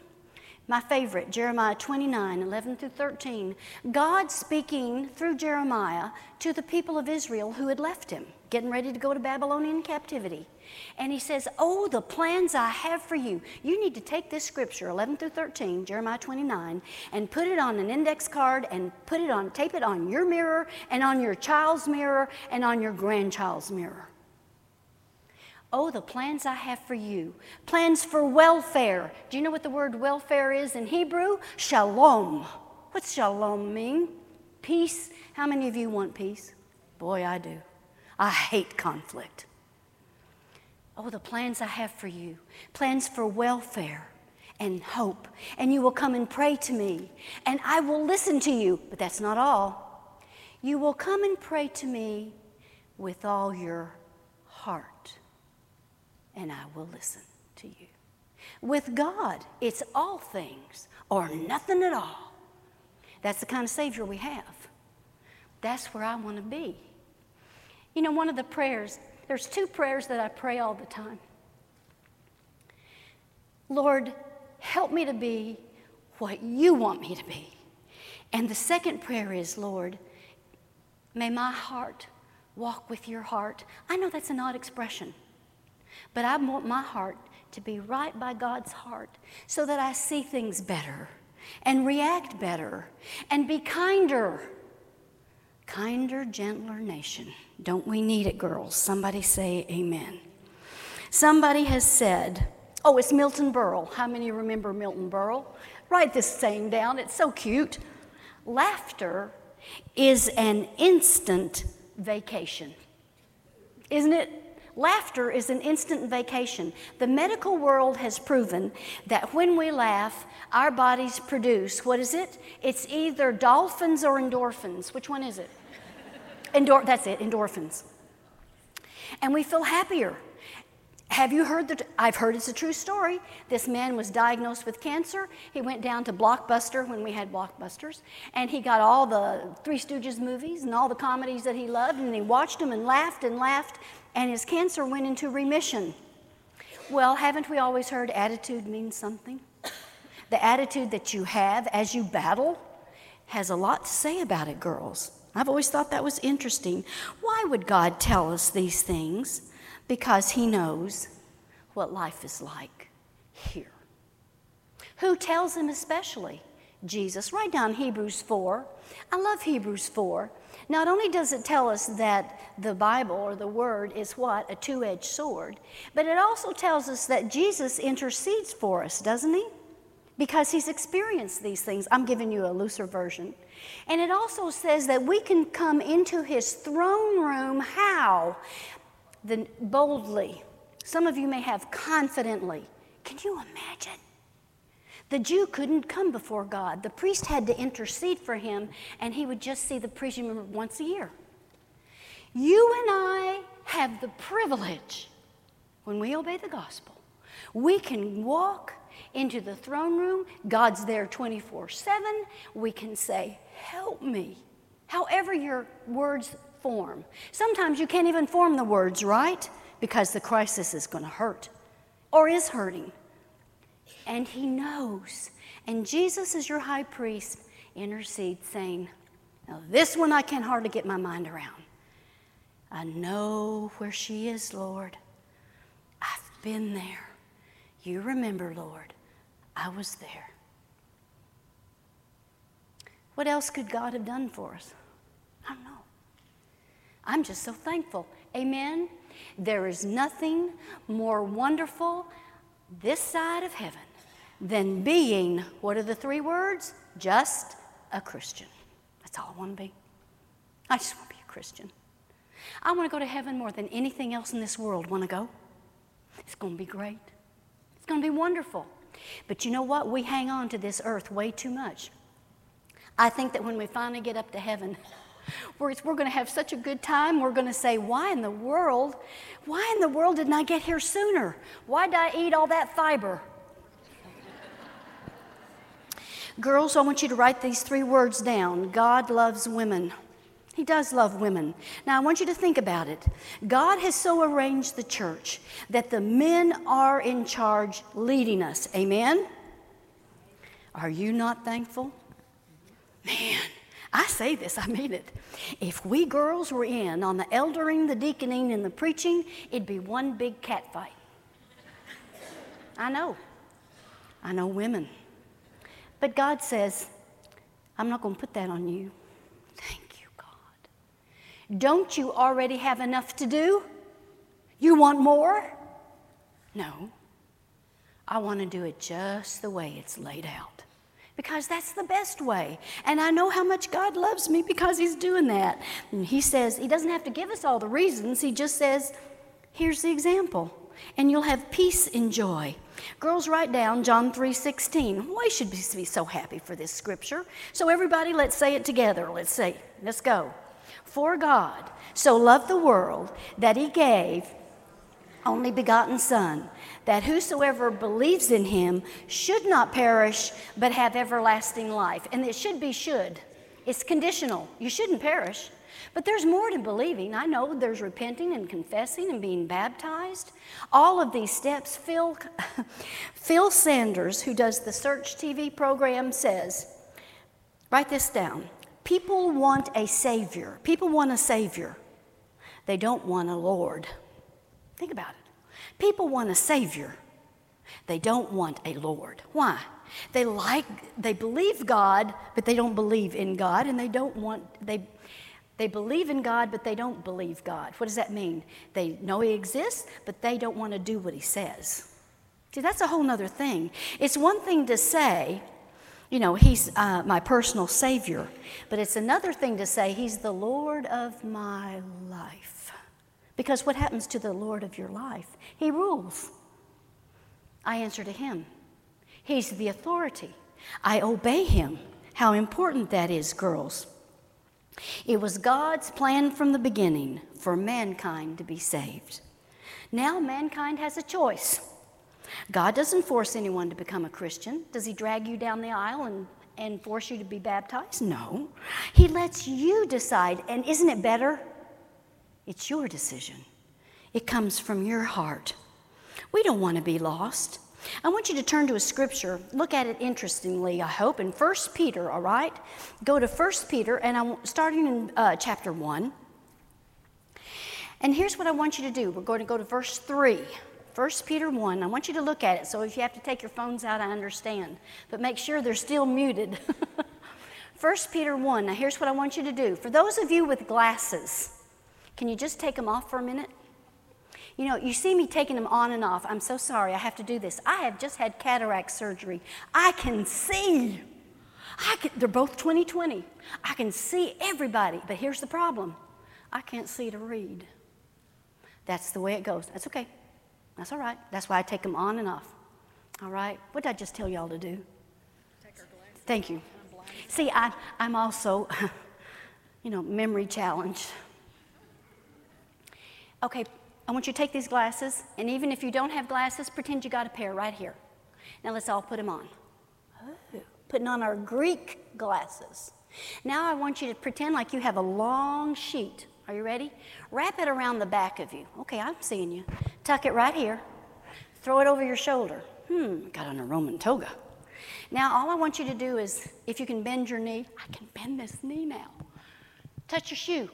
My favorite, Jeremiah 29, 11 through 13. God speaking through Jeremiah to the people of Israel who had left him, getting ready to go to Babylonian captivity. And he says, Oh, the plans I have for you. You need to take this scripture, 11 through 13, Jeremiah 29, and put it on an index card and put it on, tape it on your mirror and on your child's mirror and on your grandchild's mirror. Oh, the plans I have for you. Plans for welfare. Do you know what the word welfare is in Hebrew? Shalom. What's shalom mean? Peace. How many of you want peace? Boy, I do. I hate conflict. Oh, the plans I have for you plans for welfare and hope. And you will come and pray to me, and I will listen to you. But that's not all. You will come and pray to me with all your heart, and I will listen to you. With God, it's all things or nothing at all. That's the kind of Savior we have. That's where I want to be. You know, one of the prayers there's two prayers that I pray all the time. Lord, help me to be what you want me to be. And the second prayer is, Lord, may my heart walk with your heart. I know that's an odd expression, but I want my heart to be right by God's heart so that I see things better and react better and be kinder kinder, gentler nation. Don't we need it, girls? Somebody say amen. Somebody has said, oh, it's Milton Berle. How many remember Milton Berle? Write this saying down, it's so cute. Laughter is an instant vacation. Isn't it? Laughter is an instant vacation. The medical world has proven that when we laugh, our bodies produce what is it? It's either dolphins or endorphins. Which one is it? Endor- that's it, endorphins. And we feel happier. Have you heard that? I've heard it's a true story. This man was diagnosed with cancer. He went down to Blockbuster when we had Blockbusters, and he got all the Three Stooges movies and all the comedies that he loved, and he watched them and laughed and laughed, and his cancer went into remission. Well, haven't we always heard attitude means something? The attitude that you have as you battle has a lot to say about it, girls. I've always thought that was interesting. Why would God tell us these things? Because He knows what life is like here. Who tells Him especially? Jesus. Write down Hebrews 4. I love Hebrews 4. Not only does it tell us that the Bible or the Word is what? A two edged sword, but it also tells us that Jesus intercedes for us, doesn't He? Because He's experienced these things. I'm giving you a looser version. And it also says that we can come into his throne room how? The, boldly. Some of you may have confidently. Can you imagine? The Jew couldn't come before God. The priest had to intercede for him, and he would just see the priest remember once a year. You and I have the privilege, when we obey the gospel, we can walk into the throne room. God's there 24 7. We can say, Help me. However, your words form. Sometimes you can't even form the words, right? Because the crisis is going to hurt or is hurting. And He knows. And Jesus, as your high priest, intercedes, saying, Now, this one I can hardly get my mind around. I know where she is, Lord. I've been there. You remember, Lord, I was there. What else could God have done for us? I don't know. I'm just so thankful. Amen. There is nothing more wonderful this side of heaven than being, what are the three words? Just a Christian. That's all I want to be. I just want to be a Christian. I want to go to heaven more than anything else in this world. Want to go? It's going to be great. It's going to be wonderful. But you know what? We hang on to this earth way too much. I think that when we finally get up to heaven, we're, we're going to have such a good time. We're going to say, Why in the world? Why in the world didn't I get here sooner? Why did I eat all that fiber? Girls, I want you to write these three words down God loves women. He does love women. Now, I want you to think about it. God has so arranged the church that the men are in charge leading us. Amen? Are you not thankful? Man, I say this, I mean it. If we girls were in on the eldering, the deaconing, and the preaching, it'd be one big cat fight. I know. I know women. But God says, I'm not going to put that on you. Don't you already have enough to do? You want more? No. I want to do it just the way it's laid out because that's the best way. And I know how much God loves me because He's doing that. And He says, He doesn't have to give us all the reasons, He just says, Here's the example. And you'll have peace and joy. Girls, write down John 3:16. Why should we be so happy for this scripture. So everybody, let's say it together. Let's say, let's go. For God so loved the world that he gave only begotten Son, that whosoever believes in him should not perish, but have everlasting life. And it should be should. It's conditional. You shouldn't perish. But there's more to believing. I know there's repenting and confessing and being baptized. All of these steps, Phil, Phil Sanders, who does the Search TV program, says, write this down. People want a Savior. People want a Savior. They don't want a Lord. Think about it. People want a Savior. They don't want a Lord. Why? They like, they believe God, but they don't believe in God, and they don't want, they, they believe in God, but they don't believe God. What does that mean? They know He exists, but they don't want to do what He says. See, that's a whole other thing. It's one thing to say, you know, He's uh, my personal Savior, but it's another thing to say He's the Lord of my life. Because what happens to the Lord of your life? He rules. I answer to Him, He's the authority. I obey Him. How important that is, girls. It was God's plan from the beginning for mankind to be saved. Now mankind has a choice. God doesn't force anyone to become a Christian. Does He drag you down the aisle and, and force you to be baptized? No. He lets you decide. And isn't it better? It's your decision, it comes from your heart. We don't want to be lost. I want you to turn to a scripture. Look at it interestingly, I hope, in 1 Peter, all right? Go to 1 Peter, and I'm starting in uh, chapter 1. And here's what I want you to do we're going to go to verse 3. 1 Peter 1. I want you to look at it. So if you have to take your phones out, I understand. But make sure they're still muted. 1 Peter 1. Now, here's what I want you to do. For those of you with glasses, can you just take them off for a minute? You know, you see me taking them on and off. I'm so sorry, I have to do this. I have just had cataract surgery. I can see. I can, they're both 2020. I can see everybody, but here's the problem I can't see to read. That's the way it goes. That's okay. That's all right. That's why I take them on and off. All right? What did I just tell y'all to do? Take our glasses. Thank you. See, I, I'm also, you know, memory challenged. Okay, I want you to take these glasses, and even if you don't have glasses, pretend you got a pair right here. Now let's all put them on. Oh, putting on our Greek glasses. Now I want you to pretend like you have a long sheet. Are you ready? Wrap it around the back of you. Okay, I'm seeing you. Tuck it right here. Throw it over your shoulder. Hmm, got on a Roman toga. Now all I want you to do is, if you can bend your knee, I can bend this knee now. Touch your shoe.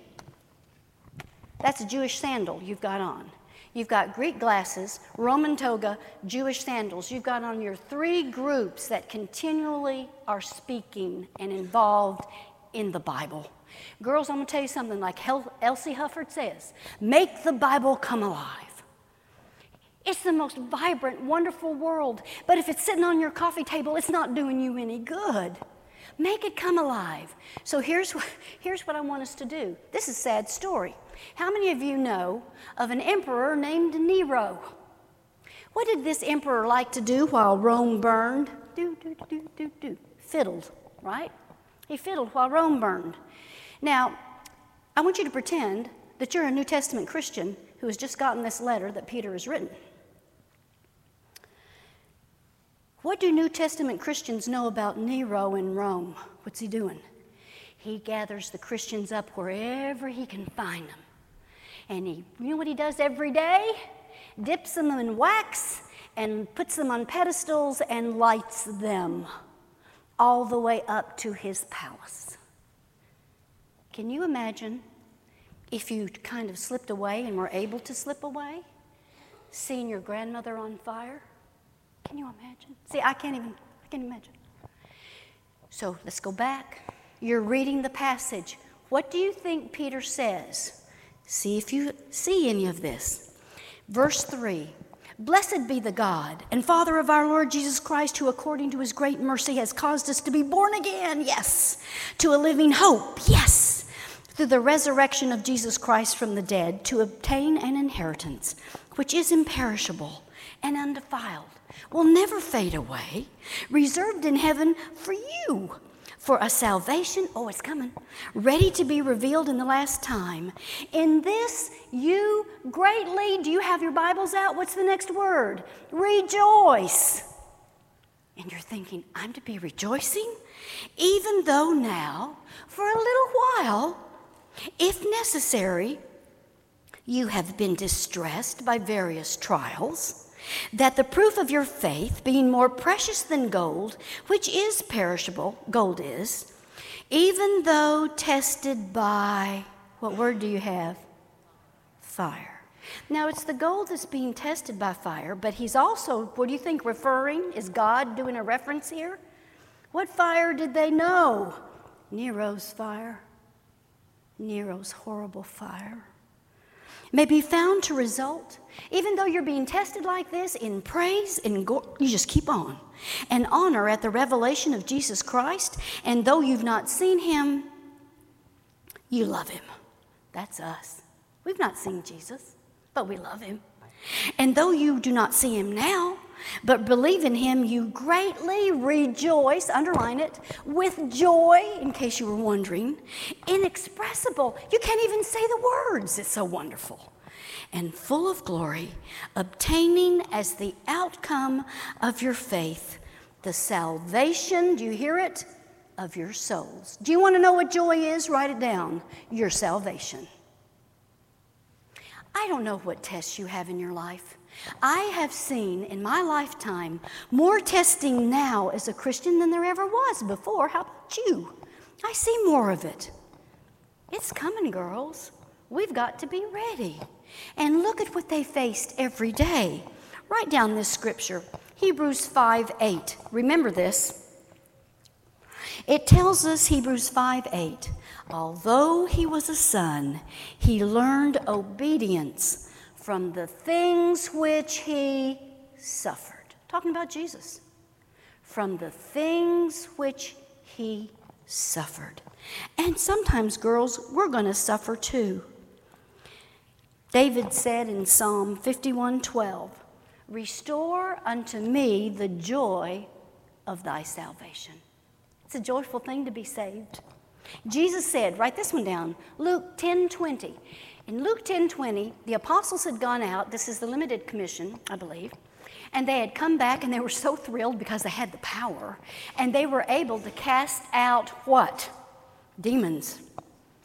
That's a Jewish sandal you've got on. You've got Greek glasses, Roman toga, Jewish sandals. You've got on your three groups that continually are speaking and involved in the Bible. Girls, I'm going to tell you something like Elsie Hufford says make the Bible come alive. It's the most vibrant, wonderful world. But if it's sitting on your coffee table, it's not doing you any good. Make it come alive. So here's, here's what I want us to do. This is a sad story. How many of you know of an emperor named Nero? What did this emperor like to do while Rome burned? Do, do, do, do, do. Fiddled, right? He fiddled while Rome burned. Now, I want you to pretend that you're a New Testament Christian who has just gotten this letter that Peter has written. What do New Testament Christians know about Nero in Rome? What's he doing? He gathers the Christians up wherever he can find them. And he, you know what he does every day? Dips them in wax and puts them on pedestals and lights them all the way up to his palace. Can you imagine if you kind of slipped away and were able to slip away, seeing your grandmother on fire? Can you imagine? See, I can't even, I can't imagine. So let's go back. You're reading the passage. What do you think Peter says? See if you see any of this. Verse 3 Blessed be the God and Father of our Lord Jesus Christ, who according to his great mercy has caused us to be born again, yes, to a living hope, yes, through the resurrection of Jesus Christ from the dead, to obtain an inheritance which is imperishable and undefiled will never fade away, reserved in heaven for you for a salvation, oh, it's coming, ready to be revealed in the last time. In this you greatly, do you have your Bibles out? What's the next word? Rejoice. And you're thinking, I'm to be rejoicing? Even though now, for a little while, if necessary, you have been distressed by various trials that the proof of your faith, being more precious than gold, which is perishable, gold is, even though tested by, what word do you have? Fire. Now, it's the gold that's being tested by fire, but he's also, what do you think, referring? Is God doing a reference here? What fire did they know? Nero's fire. Nero's horrible fire may be found to result, even though you're being tested like this, in praise and you just keep on, and honor at the revelation of Jesus Christ. And though you've not seen him, you love him. That's us. We've not seen Jesus, but we love him. And though you do not see him now, but believe in him, you greatly rejoice, underline it, with joy, in case you were wondering, inexpressible. You can't even say the words, it's so wonderful. And full of glory, obtaining as the outcome of your faith the salvation, do you hear it? Of your souls. Do you want to know what joy is? Write it down. Your salvation. I don't know what tests you have in your life. I have seen in my lifetime more testing now as a Christian than there ever was before. How about you? I see more of it. It's coming, girls. We've got to be ready. And look at what they faced every day. Write down this scripture Hebrews 5 8. Remember this. It tells us, Hebrews 5 8, although he was a son, he learned obedience from the things which he suffered. Talking about Jesus. From the things which he suffered. And sometimes, girls, we're going to suffer too. David said in Psalm 51:12, "Restore unto me the joy of thy salvation." It's a joyful thing to be saved. Jesus said, write this one down, Luke 10:20. In Luke 10 20, the apostles had gone out. This is the limited commission, I believe. And they had come back and they were so thrilled because they had the power. And they were able to cast out what? Demons.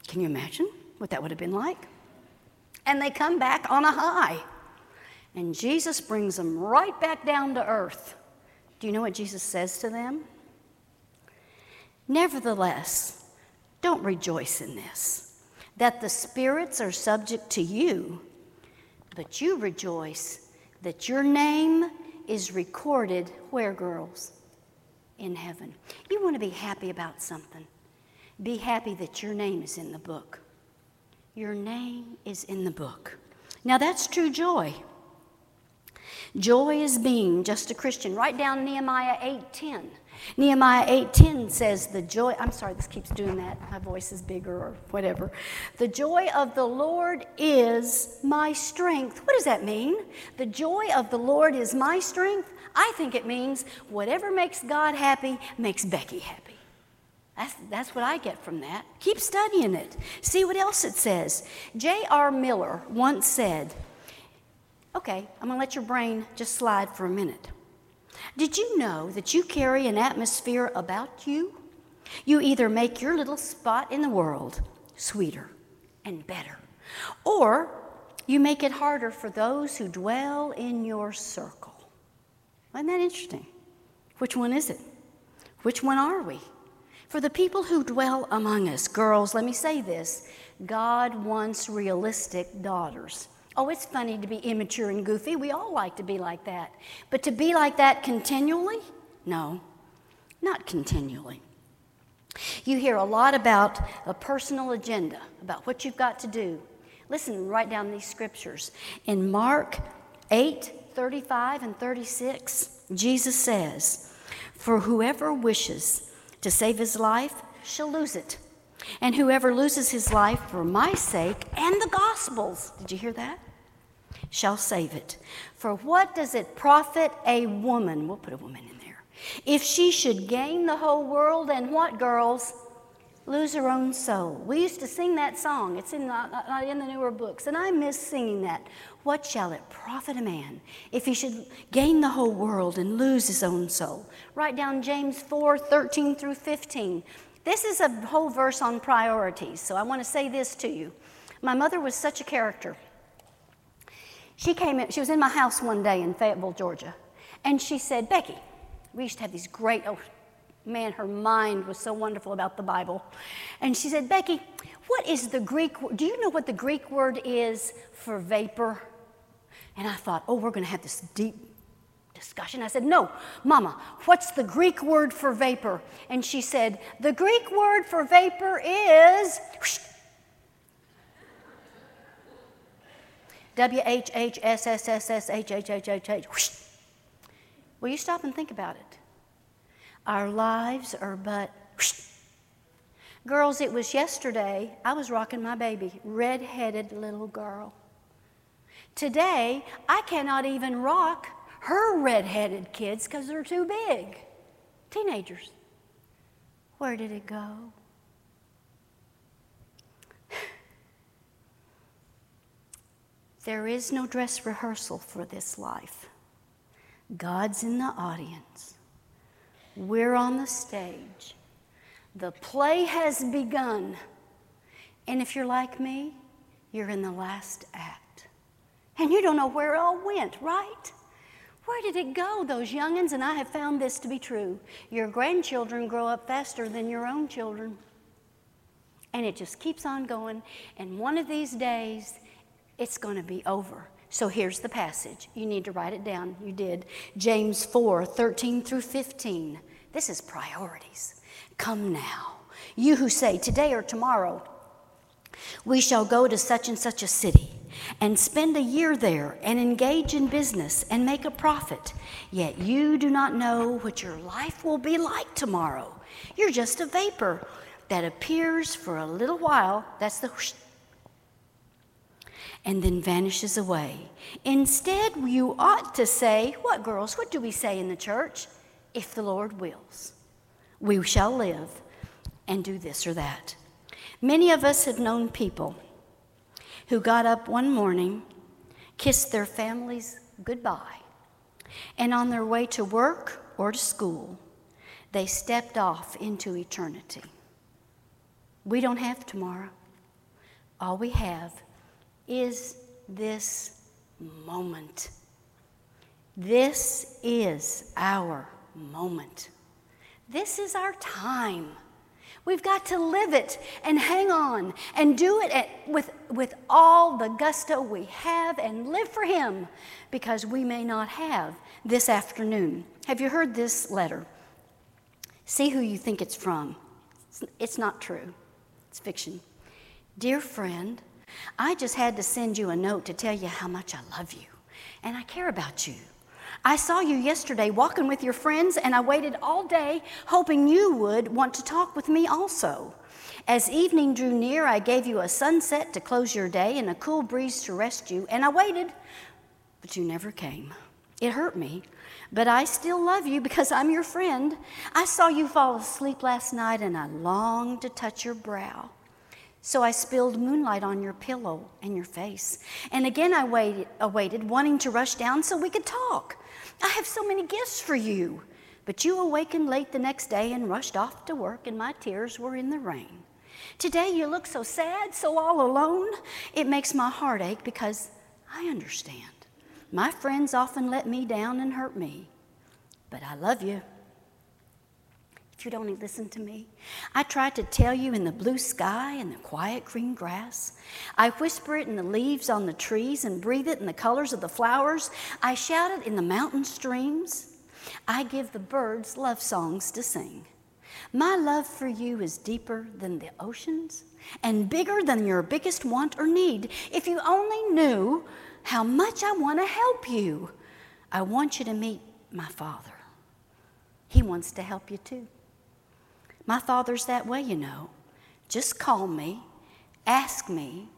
Can you imagine what that would have been like? And they come back on a high. And Jesus brings them right back down to earth. Do you know what Jesus says to them? Nevertheless, don't rejoice in this that the spirits are subject to you, But you rejoice that your name is recorded where, girls? In heaven. You want to be happy about something. Be happy that your name is in the book. Your name is in the book. Now that's true joy. Joy is being just a Christian. Write down Nehemiah 8:10. Nehemiah 8:10 says the joy I'm sorry this keeps doing that. My voice is bigger or whatever. The joy of the Lord is my strength. What does that mean? The joy of the Lord is my strength? I think it means whatever makes God happy makes Becky happy. That's, that's what I get from that. Keep studying it. See what else it says. J.R. Miller once said, Okay, I'm going to let your brain just slide for a minute. Did you know that you carry an atmosphere about you? You either make your little spot in the world sweeter and better, or you make it harder for those who dwell in your circle. Isn't that interesting? Which one is it? Which one are we? For the people who dwell among us, girls, let me say this God wants realistic daughters. Oh, it's funny to be immature and goofy. We all like to be like that. But to be like that continually? No, not continually. You hear a lot about a personal agenda, about what you've got to do. Listen, write down these scriptures. In Mark 8 35 and 36, Jesus says, For whoever wishes to save his life shall lose it. And whoever loses his life for my sake and the gospel's, did you hear that? Shall save it. For what does it profit a woman? We'll put a woman in there. If she should gain the whole world and what, girls? Lose her own soul. We used to sing that song. It's in the, not in the newer books, and I miss singing that. What shall it profit a man if he should gain the whole world and lose his own soul? Write down James 4 13 through 15. This is a whole verse on priorities, so I want to say this to you. My mother was such a character. She came in, she was in my house one day in Fayetteville, Georgia, and she said, Becky, we used to have these great, oh man, her mind was so wonderful about the Bible. And she said, Becky, what is the Greek, do you know what the Greek word is for vapor? And I thought, oh, we're going to have this deep discussion. I said, No, Mama, what's the Greek word for vapor? And she said, The Greek word for vapor is W H H S S S S H H H H H. Will you stop and think about it? Our lives are but. Girls, it was yesterday I was rocking my baby, red headed little girl. Today, I cannot even rock her red-headed kids because they're too big. Teenagers. Where did it go? There is no dress rehearsal for this life. God's in the audience. We're on the stage. The play has begun. And if you're like me, you're in the last act. And you don't know where it all went, right? Where did it go, those youngins? And I have found this to be true. Your grandchildren grow up faster than your own children. And it just keeps on going. And one of these days, it's going to be over. So here's the passage. You need to write it down. You did. James 4 13 through 15. This is priorities. Come now. You who say, today or tomorrow, we shall go to such and such a city and spend a year there and engage in business and make a profit. Yet you do not know what your life will be like tomorrow. You're just a vapor that appears for a little while. That's the whoosh, and then vanishes away. Instead, you ought to say, What, girls? What do we say in the church? If the Lord wills, we shall live and do this or that. Many of us have known people who got up one morning, kissed their families goodbye, and on their way to work or to school, they stepped off into eternity. We don't have tomorrow. All we have is this moment. This is our moment. This is our time. We've got to live it and hang on and do it at, with, with all the gusto we have and live for Him because we may not have this afternoon. Have you heard this letter? See who you think it's from. It's, it's not true, it's fiction. Dear friend, I just had to send you a note to tell you how much I love you and I care about you. I saw you yesterday walking with your friends, and I waited all day hoping you would want to talk with me also. As evening drew near, I gave you a sunset to close your day and a cool breeze to rest you, and I waited, but you never came. It hurt me, but I still love you because I'm your friend. I saw you fall asleep last night, and I longed to touch your brow. So I spilled moonlight on your pillow and your face. And again I waited, awaited, wanting to rush down so we could talk. I have so many gifts for you. But you awakened late the next day and rushed off to work, and my tears were in the rain. Today you look so sad, so all alone. It makes my heart ache because I understand. My friends often let me down and hurt me, but I love you. If you'd only listen to me, I try to tell you in the blue sky and the quiet green grass. I whisper it in the leaves on the trees and breathe it in the colors of the flowers. I shout it in the mountain streams. I give the birds love songs to sing. My love for you is deeper than the oceans and bigger than your biggest want or need. If you only knew how much I want to help you, I want you to meet my Father. He wants to help you too. My father's that way, you know. Just call me, ask me,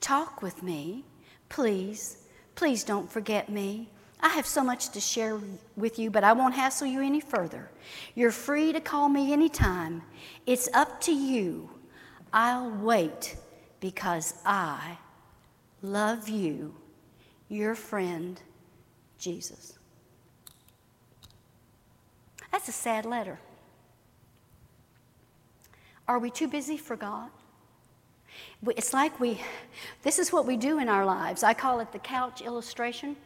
talk with me. Please, please don't forget me. I have so much to share with you, but I won't hassle you any further. You're free to call me anytime. It's up to you. I'll wait because I love you, your friend, Jesus. That's a sad letter. Are we too busy for God? It's like we, this is what we do in our lives. I call it the couch illustration.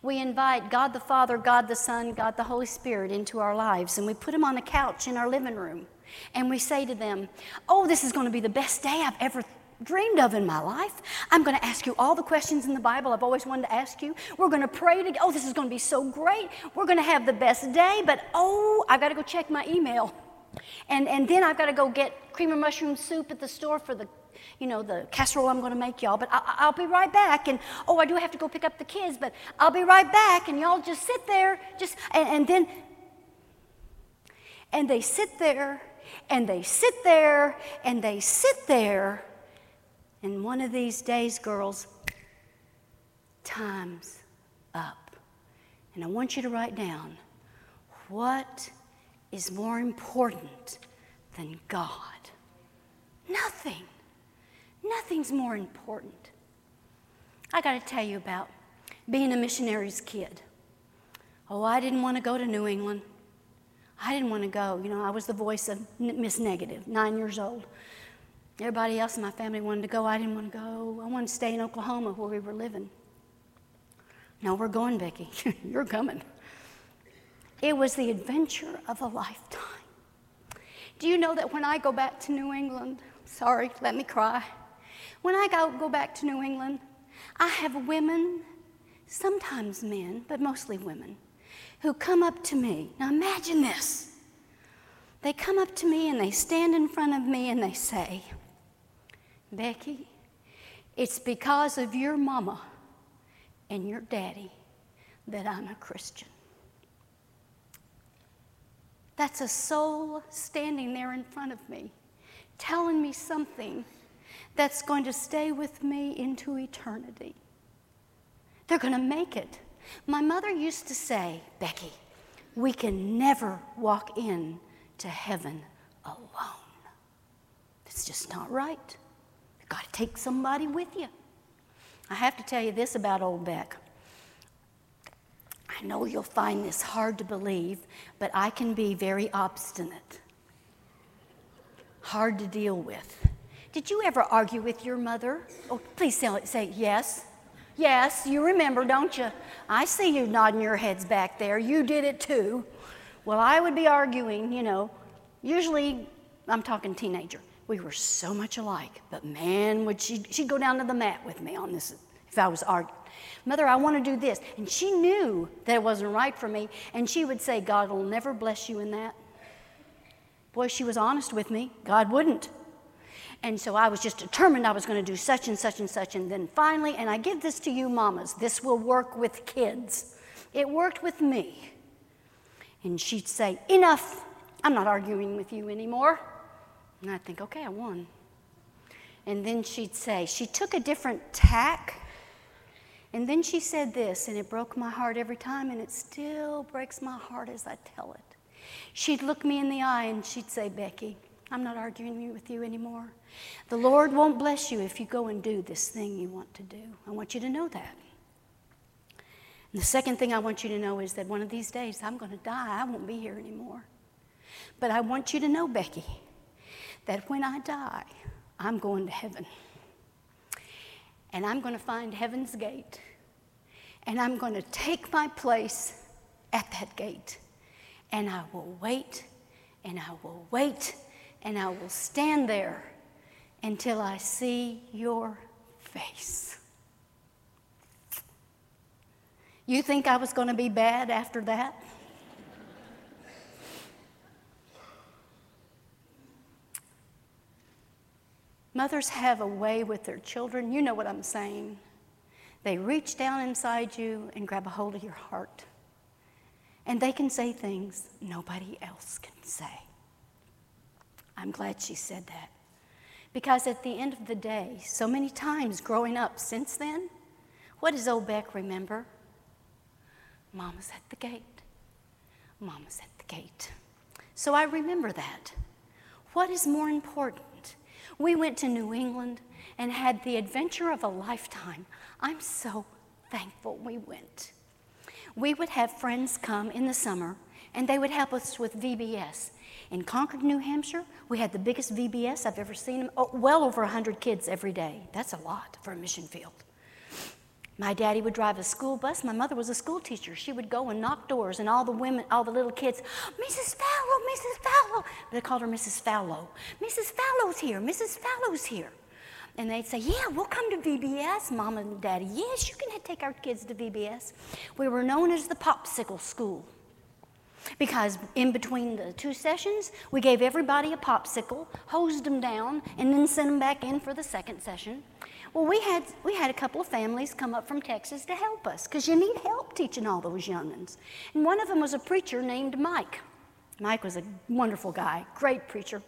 We invite God the Father, God the Son, God the Holy Spirit into our lives, and we put them on a couch in our living room. And we say to them, Oh, this is going to be the best day I've ever dreamed of in my life. I'm going to ask you all the questions in the Bible I've always wanted to ask you. We're going to pray together. Oh, this is going to be so great. We're going to have the best day, but oh, I've got to go check my email. And, and then I've got to go get cream of mushroom soup at the store for the, you know, the casserole I'm going to make y'all. But I, will be right back. And oh, I do have to go pick up the kids, but I'll be right back. And y'all just sit there, just and, and then, and they sit there, and they sit there, and they sit there. And one of these days, girls, time's up. And I want you to write down what is more important than God. Nothing. Nothing's more important. I got to tell you about being a missionary's kid. Oh, I didn't want to go to New England. I didn't want to go. You know, I was the voice of Miss Negative, nine years old. Everybody else in my family wanted to go. I didn't want to go. I wanted to stay in Oklahoma where we were living. No, we're going, Becky. You're coming. It was the adventure of a lifetime. Do you know that when I go back to New England, sorry, let me cry. When I go, go back to New England, I have women, sometimes men, but mostly women, who come up to me. Now imagine this. They come up to me and they stand in front of me and they say, Becky, it's because of your mama and your daddy that I'm a Christian. That's a soul standing there in front of me, telling me something that's going to stay with me into eternity. They're going to make it. My mother used to say, Becky, we can never walk in to heaven alone. It's just not right. You've got to take somebody with you. I have to tell you this about old Beck. I know you'll find this hard to believe, but I can be very obstinate, hard to deal with. Did you ever argue with your mother? Oh, please say, say yes. Yes, you remember, don't you? I see you nodding your heads back there. You did it too. Well, I would be arguing, you know, usually I'm talking teenager. We were so much alike, but man, would she, she'd go down to the mat with me on this if I was arguing. Mother, I want to do this. And she knew that it wasn't right for me, and she would say, God will never bless you in that. Boy, she was honest with me. God wouldn't. And so I was just determined I was going to do such and such and such. And then finally, and I give this to you, mamas, this will work with kids. It worked with me. And she'd say, Enough, I'm not arguing with you anymore. And I'd think, Okay, I won. And then she'd say, She took a different tack. And then she said this, and it broke my heart every time, and it still breaks my heart as I tell it. She'd look me in the eye and she'd say, Becky, I'm not arguing with you anymore. The Lord won't bless you if you go and do this thing you want to do. I want you to know that. And the second thing I want you to know is that one of these days I'm going to die. I won't be here anymore. But I want you to know, Becky, that when I die, I'm going to heaven. And I'm going to find heaven's gate. And I'm going to take my place at that gate. And I will wait, and I will wait, and I will stand there until I see your face. You think I was going to be bad after that? Mothers have a way with their children. You know what I'm saying. They reach down inside you and grab a hold of your heart. And they can say things nobody else can say. I'm glad she said that. Because at the end of the day, so many times growing up since then, what does old Beck remember? Mama's at the gate. Mama's at the gate. So I remember that. What is more important? We went to New England and had the adventure of a lifetime. I'm so thankful we went. We would have friends come in the summer and they would help us with VBS. In Concord, New Hampshire, we had the biggest VBS I've ever seen. Oh, well over 100 kids every day. That's a lot for a mission field. My daddy would drive a school bus. My mother was a school teacher. She would go and knock doors, and all the women, all the little kids, Mrs. Fallow, Mrs. Fallow. They called her Mrs. Fallow. Mrs. Fallow's here, Mrs. Fallow's here. And they'd say, Yeah, we'll come to VBS, Mom and Daddy. Yes, you can take our kids to VBS. We were known as the Popsicle School. Because in between the two sessions, we gave everybody a popsicle, hosed them down, and then sent them back in for the second session. Well, we had, we had a couple of families come up from Texas to help us because you need help teaching all those youngins. And one of them was a preacher named Mike. Mike was a wonderful guy, great preacher.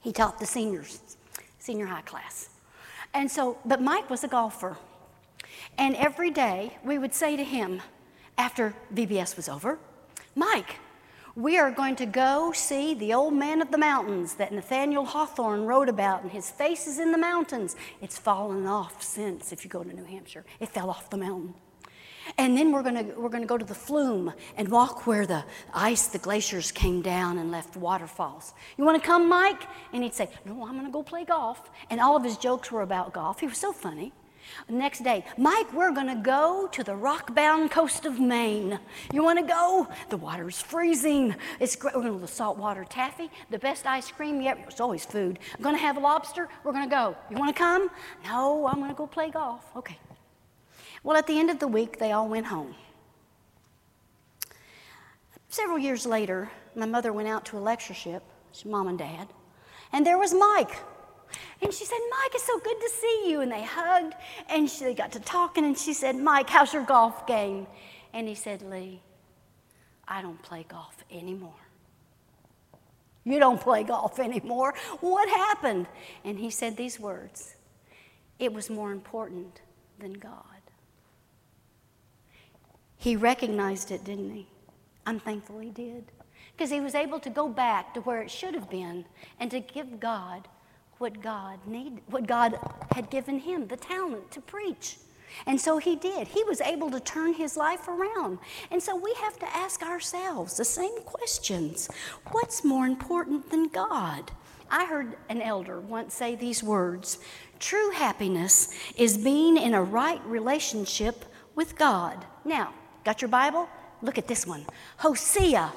He taught the seniors, senior high class. And so, but Mike was a golfer. And every day we would say to him, after VBS was over, Mike, we are going to go see the old man of the mountains that Nathaniel Hawthorne wrote about, and his face is in the mountains. It's fallen off since, if you go to New Hampshire. It fell off the mountain. And then we're going to, we're to go to the flume and walk where the ice, the glaciers came down and left waterfalls. You want to come, Mike? And he'd say, No, I'm going to go play golf. And all of his jokes were about golf. He was so funny. Next day, Mike, we're going to go to the rock bound coast of Maine. You want to go? The water's freezing. It's great. We're going to the saltwater taffy, the best ice cream yet. It's always food. I'm going to have a lobster. We're going to go. You want to come? No, I'm going to go play golf. Okay. Well, at the end of the week, they all went home. Several years later, my mother went out to a lectureship, mom and dad, and there was Mike and she said, Mike, it's so good to see you. And they hugged and she, they got to talking. And she said, Mike, how's your golf game? And he said, Lee, I don't play golf anymore. You don't play golf anymore. What happened? And he said these words It was more important than God. He recognized it, didn't he? I'm thankful he did. Because he was able to go back to where it should have been and to give God what God needed, what God had given him, the talent to preach. And so he did. He was able to turn his life around. And so we have to ask ourselves the same questions What's more important than God? I heard an elder once say these words True happiness is being in a right relationship with God. Now, got your Bible? Look at this one Hosea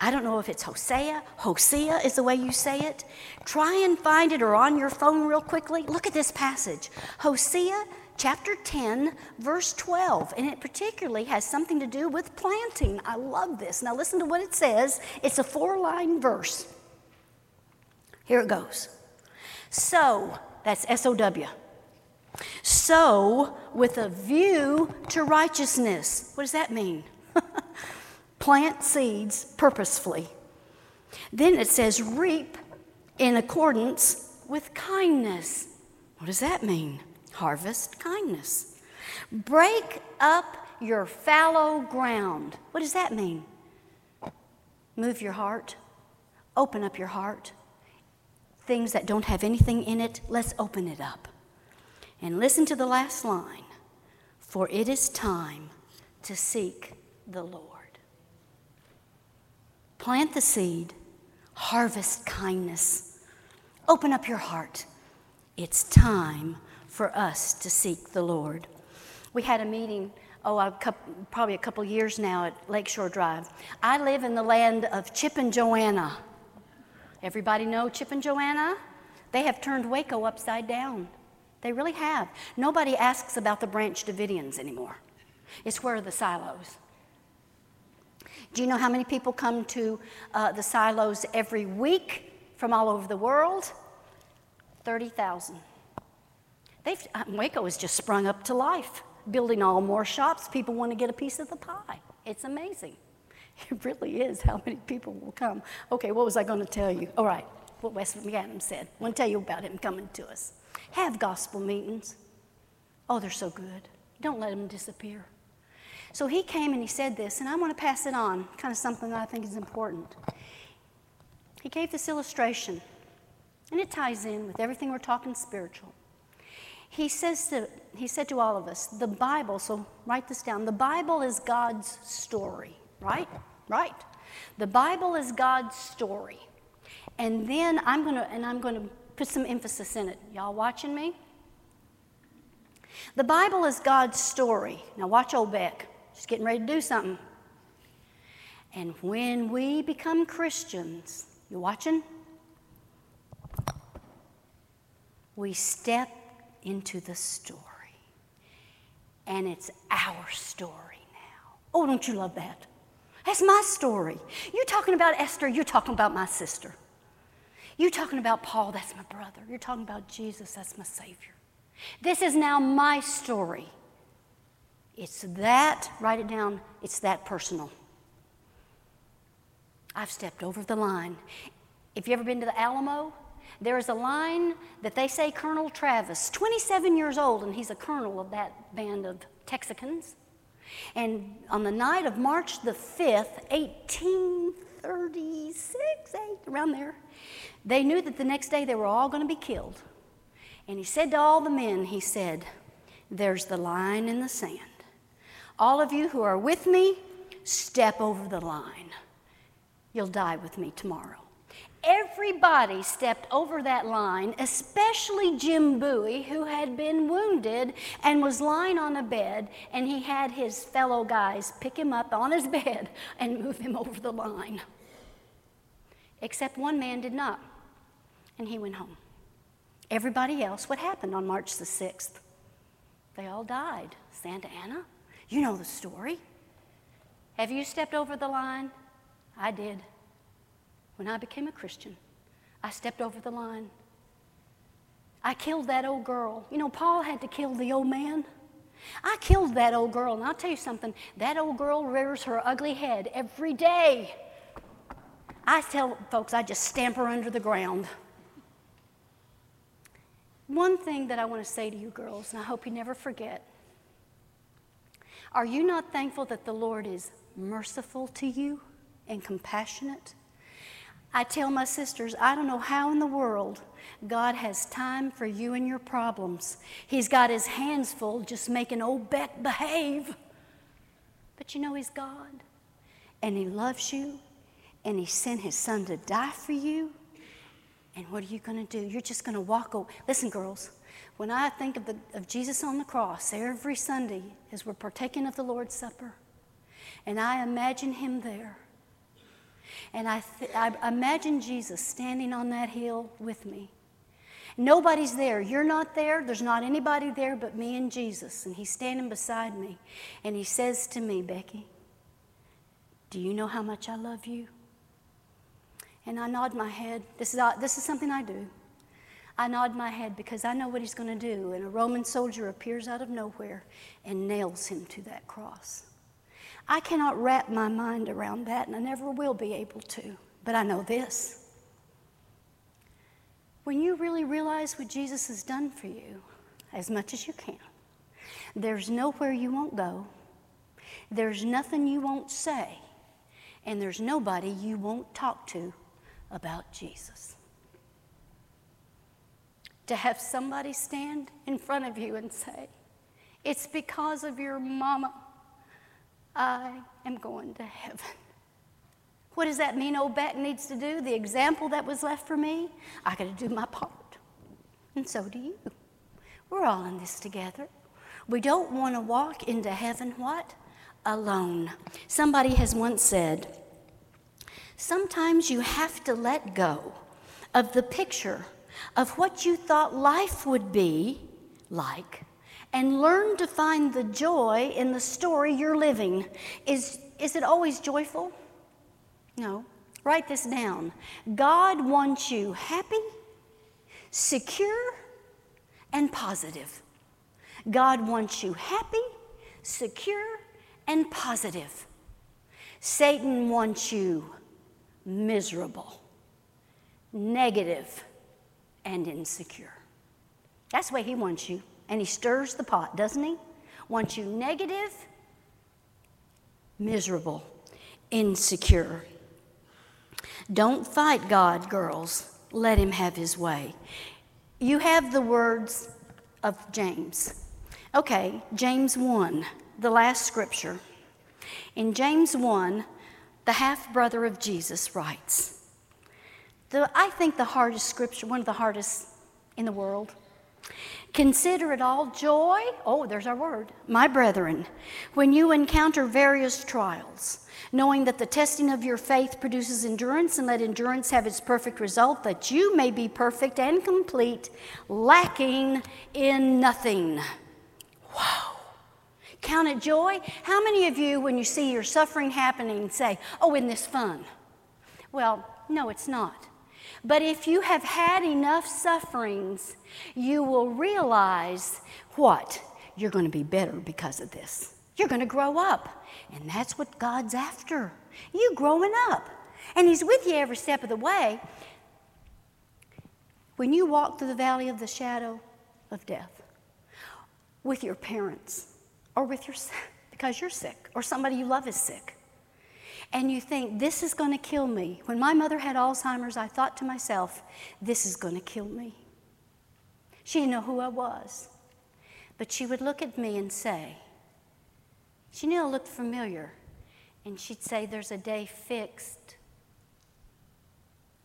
I don't know if it's Hosea. Hosea is the way you say it. Try and find it or on your phone real quickly. Look at this passage Hosea chapter 10, verse 12. And it particularly has something to do with planting. I love this. Now, listen to what it says. It's a four line verse. Here it goes. So, that's S O W. Sow with a view to righteousness. What does that mean? Plant seeds purposefully. Then it says reap in accordance with kindness. What does that mean? Harvest kindness. Break up your fallow ground. What does that mean? Move your heart. Open up your heart. Things that don't have anything in it, let's open it up. And listen to the last line for it is time to seek the Lord. Plant the seed, harvest kindness, open up your heart. It's time for us to seek the Lord. We had a meeting, oh, a couple, probably a couple years now at Lakeshore Drive. I live in the land of Chip and Joanna. Everybody know Chip and Joanna? They have turned Waco upside down. They really have. Nobody asks about the Branch Davidians anymore. It's where are the silos. Do you know how many people come to uh, the silos every week from all over the world? 30,000. They've, uh, Waco has just sprung up to life, building all more shops. People want to get a piece of the pie. It's amazing. It really is how many people will come. Okay, what was I going to tell you? All right, what Wes McAdams said. I want to tell you about him coming to us. Have gospel meetings. Oh, they're so good. Don't let them disappear. So he came and he said this, and I want to pass it on, kind of something that I think is important. He gave this illustration, and it ties in with everything we're talking spiritual. He, says to, he said to all of us, the Bible, so write this down, the Bible is God's story, right? Right. The Bible is God's story. And then I'm going to, and I'm going to put some emphasis in it. Y'all watching me? The Bible is God's story. Now, watch old Beck. She's getting ready to do something. And when we become Christians, you watching? We step into the story. And it's our story now. Oh, don't you love that? That's my story. You're talking about Esther, you're talking about my sister. You're talking about Paul, that's my brother. You're talking about Jesus, that's my Savior. This is now my story. It's that, write it down, it's that personal. I've stepped over the line. If you ever been to the Alamo, there is a line that they say Colonel Travis, 27 years old, and he's a colonel of that band of Texicans. And on the night of March the 5th, 1836, around there, they knew that the next day they were all going to be killed. And he said to all the men, he said, There's the line in the sand. All of you who are with me, step over the line. You'll die with me tomorrow. Everybody stepped over that line, especially Jim Bowie, who had been wounded and was lying on a bed, and he had his fellow guys pick him up on his bed and move him over the line. Except one man did not and he went home. Everybody else, what happened on March the 6th? They all died. Santa Anna, you know the story. Have you stepped over the line? I did. When I became a Christian, I stepped over the line. I killed that old girl. You know, Paul had to kill the old man. I killed that old girl, and I'll tell you something that old girl rears her ugly head every day. I tell folks, I just stamp her under the ground. One thing that I want to say to you girls, and I hope you never forget are you not thankful that the Lord is merciful to you and compassionate? I tell my sisters, I don't know how in the world God has time for you and your problems. He's got his hands full just making old Beck behave. But you know, He's God, and He loves you, and He sent His Son to die for you, and what are you going to do? You're just going to walk over. Listen, girls, when I think of, the, of Jesus on the cross every Sunday as we're partaking of the Lord's Supper, and I imagine him there, And I, th- I imagine Jesus standing on that hill with me. Nobody's there. You're not there. There's not anybody there but me and Jesus. And he's standing beside me. And he says to me, Becky, do you know how much I love you? And I nod my head. This is, uh, this is something I do. I nod my head because I know what he's going to do. And a Roman soldier appears out of nowhere and nails him to that cross. I cannot wrap my mind around that, and I never will be able to. But I know this. When you really realize what Jesus has done for you, as much as you can, there's nowhere you won't go, there's nothing you won't say, and there's nobody you won't talk to about Jesus. To have somebody stand in front of you and say, It's because of your mama I am going to heaven. What does that mean old Beck needs to do? The example that was left for me? I got to do my part. And so do you. We're all in this together. We don't want to walk into heaven what? Alone. Somebody has once said, sometimes you have to let go of the picture of what you thought life would be like and learn to find the joy in the story you're living. Is, is it always joyful? No. Write this down. God wants you happy, secure, and positive. God wants you happy, secure, and positive. Satan wants you miserable, negative, and insecure. That's the way he wants you. And he stirs the pot, doesn't he? Wants you negative, miserable, insecure. Don't fight God, girls. Let him have his way. You have the words of James. Okay, James 1, the last scripture. In James 1, the half brother of Jesus writes, the, I think the hardest scripture, one of the hardest in the world. Consider it all joy. Oh, there's our word. My brethren, when you encounter various trials, knowing that the testing of your faith produces endurance, and let endurance have its perfect result, that you may be perfect and complete, lacking in nothing. Wow. Count it joy. How many of you, when you see your suffering happening, say, Oh, isn't this fun? Well, no, it's not. But if you have had enough sufferings, you will realize what? You're going to be better because of this. You're going to grow up. And that's what God's after. You growing up. And He's with you every step of the way. When you walk through the valley of the shadow of death with your parents or with your because you're sick or somebody you love is sick and you think, this is going to kill me. When my mother had Alzheimer's, I thought to myself, this is going to kill me. She didn't know who I was. But she would look at me and say, she knew I looked familiar. And she'd say, There's a day fixed.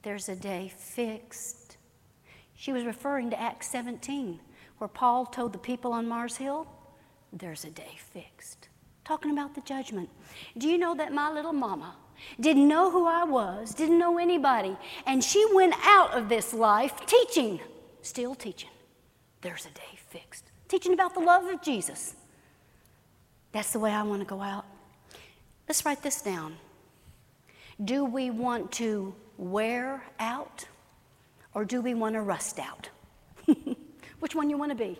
There's a day fixed. She was referring to Acts 17, where Paul told the people on Mars Hill, There's a day fixed talking about the judgment. Do you know that my little mama didn't know who I was, didn't know anybody, and she went out of this life teaching, still teaching. There's a day fixed. Teaching about the love of Jesus. That's the way I want to go out. Let's write this down. Do we want to wear out or do we want to rust out? Which one you want to be?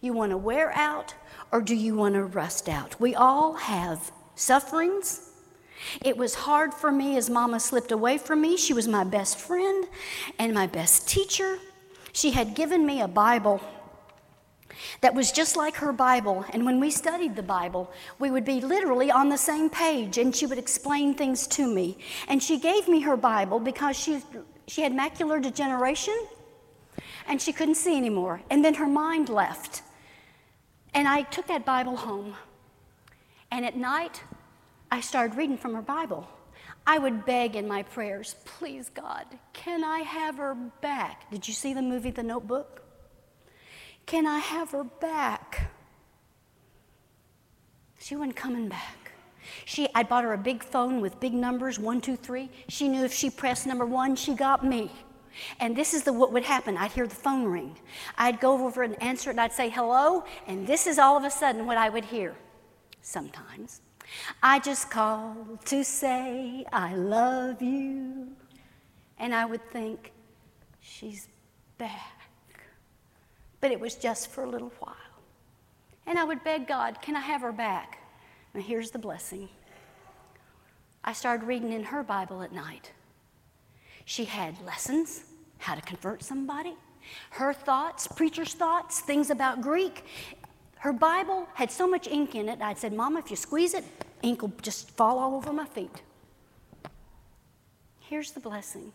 You want to wear out or do you want to rust out? We all have sufferings. It was hard for me as mama slipped away from me. She was my best friend and my best teacher. She had given me a Bible that was just like her Bible. And when we studied the Bible, we would be literally on the same page, and she would explain things to me. And she gave me her Bible because she, she had macular degeneration and she couldn't see anymore. And then her mind left. And I took that Bible home. And at night, I started reading from her Bible. I would beg in my prayers, please, God, can I have her back? Did you see the movie The Notebook? Can I have her back? She wasn't coming back. She, I bought her a big phone with big numbers, one, two, three. She knew if she pressed number one, she got me. And this is the, what would happen. I'd hear the phone ring. I'd go over and answer it, and I'd say hello, and this is all of a sudden what I would hear. Sometimes. I just called to say I love you. And I would think, she's back. But it was just for a little while. And I would beg God, can I have her back? Now here's the blessing. I started reading in her Bible at night. She had lessons, how to convert somebody, her thoughts, preacher's thoughts, things about Greek. Her Bible had so much ink in it, I'd said, Mama, if you squeeze it, ink will just fall all over my feet. Here's the blessing.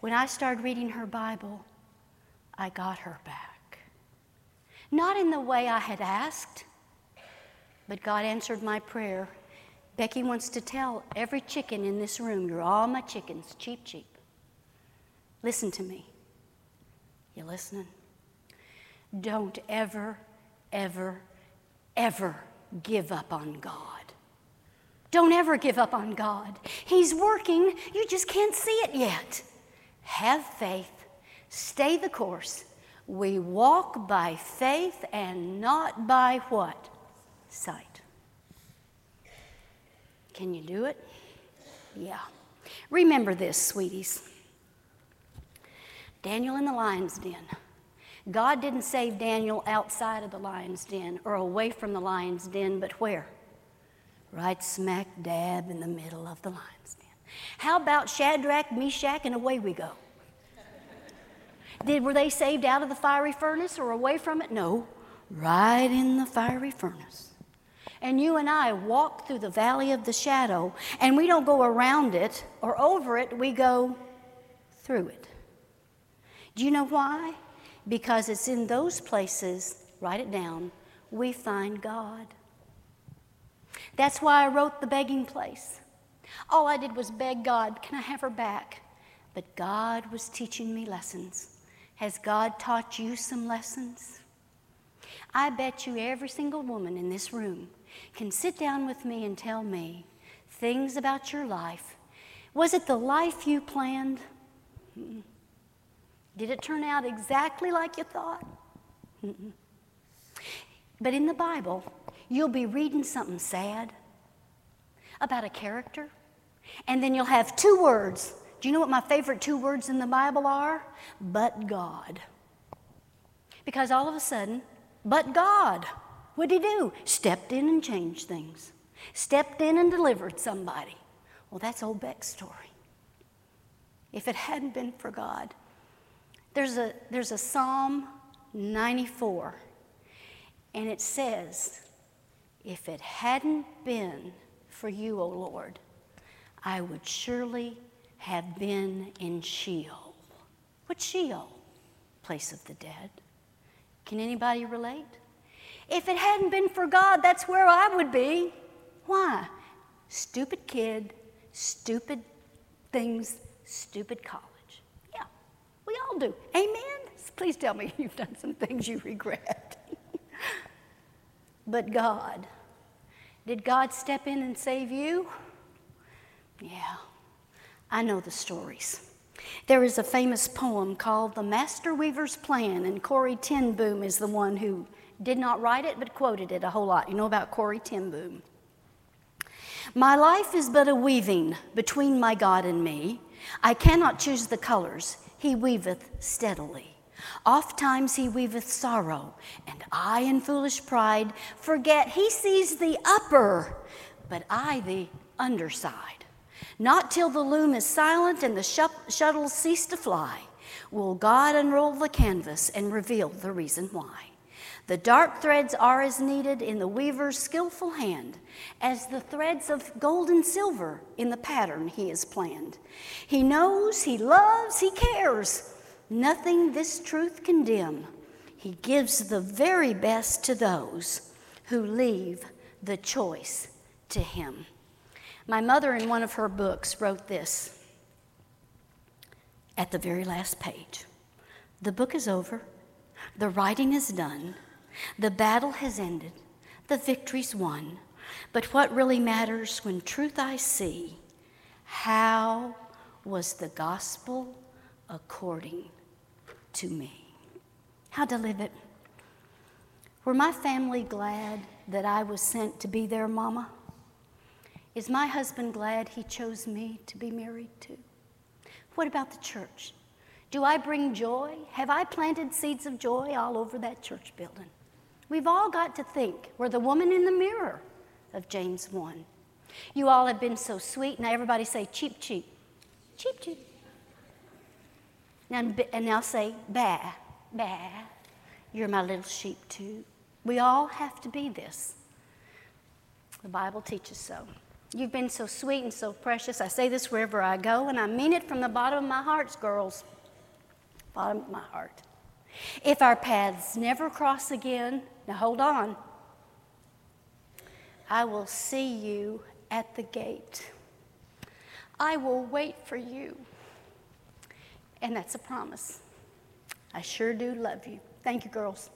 When I started reading her Bible, I got her back. Not in the way I had asked, but God answered my prayer. Becky wants to tell every chicken in this room, you're all my chickens, cheep, cheep. Listen to me. You listening? Don't ever, ever, ever give up on God. Don't ever give up on God. He's working, you just can't see it yet. Have faith, stay the course. We walk by faith and not by what? Sight. Can you do it? Yeah. Remember this, sweeties. Daniel in the lion's den. God didn't save Daniel outside of the lion's den or away from the lion's den, but where? Right smack dab in the middle of the lion's den. How about Shadrach, Meshach, and away we go? Did, were they saved out of the fiery furnace or away from it? No, right in the fiery furnace. And you and I walk through the valley of the shadow, and we don't go around it or over it, we go through it. Do you know why? Because it's in those places, write it down, we find God. That's why I wrote The Begging Place. All I did was beg God, can I have her back? But God was teaching me lessons. Has God taught you some lessons? I bet you every single woman in this room can sit down with me and tell me things about your life. Was it the life you planned? Did it turn out exactly like you thought? But in the Bible, you'll be reading something sad about a character, and then you'll have two words. Do you know what my favorite two words in the Bible are? But God. Because all of a sudden, but God, what did he do? Stepped in and changed things, stepped in and delivered somebody. Well, that's old Beck's story. If it hadn't been for God, there's a, there's a Psalm 94, and it says, If it hadn't been for you, O Lord, I would surely have been in Sheol. What's Sheol? Place of the dead. Can anybody relate? If it hadn't been for God, that's where I would be. Why? Stupid kid, stupid things, stupid college. Yeah, we all do. Amen? Please tell me you've done some things you regret. but God, did God step in and save you? Yeah, I know the stories. There is a famous poem called The Master Weaver's Plan, and Corrie ten Boom is the one who did not write it but quoted it a whole lot. You know about Corrie ten Boom. My life is but a weaving between my God and me. I cannot choose the colors he weaveth steadily. Oft times he weaveth sorrow, and I in foolish pride forget he sees the upper, but I the underside. Not till the loom is silent and the shuttles cease to fly will God unroll the canvas and reveal the reason why. The dark threads are as needed in the weaver's skillful hand as the threads of gold and silver in the pattern he has planned. He knows, he loves, he cares. Nothing this truth can dim. He gives the very best to those who leave the choice to him. My mother, in one of her books, wrote this at the very last page The book is over, the writing is done. The battle has ended, the victory's won. But what really matters when truth I see, how was the gospel according to me? How to live it. Were my family glad that I was sent to be their mama? Is my husband glad he chose me to be married to? What about the church? Do I bring joy? Have I planted seeds of joy all over that church building? We've all got to think we're the woman in the mirror of James 1. You all have been so sweet. Now, everybody say cheep, cheep. Cheep, cheep. Now, and now say ba, ba. You're my little sheep, too. We all have to be this. The Bible teaches so. You've been so sweet and so precious. I say this wherever I go, and I mean it from the bottom of my heart, girls. Bottom of my heart. If our paths never cross again, now hold on. I will see you at the gate. I will wait for you. And that's a promise. I sure do love you. Thank you, girls.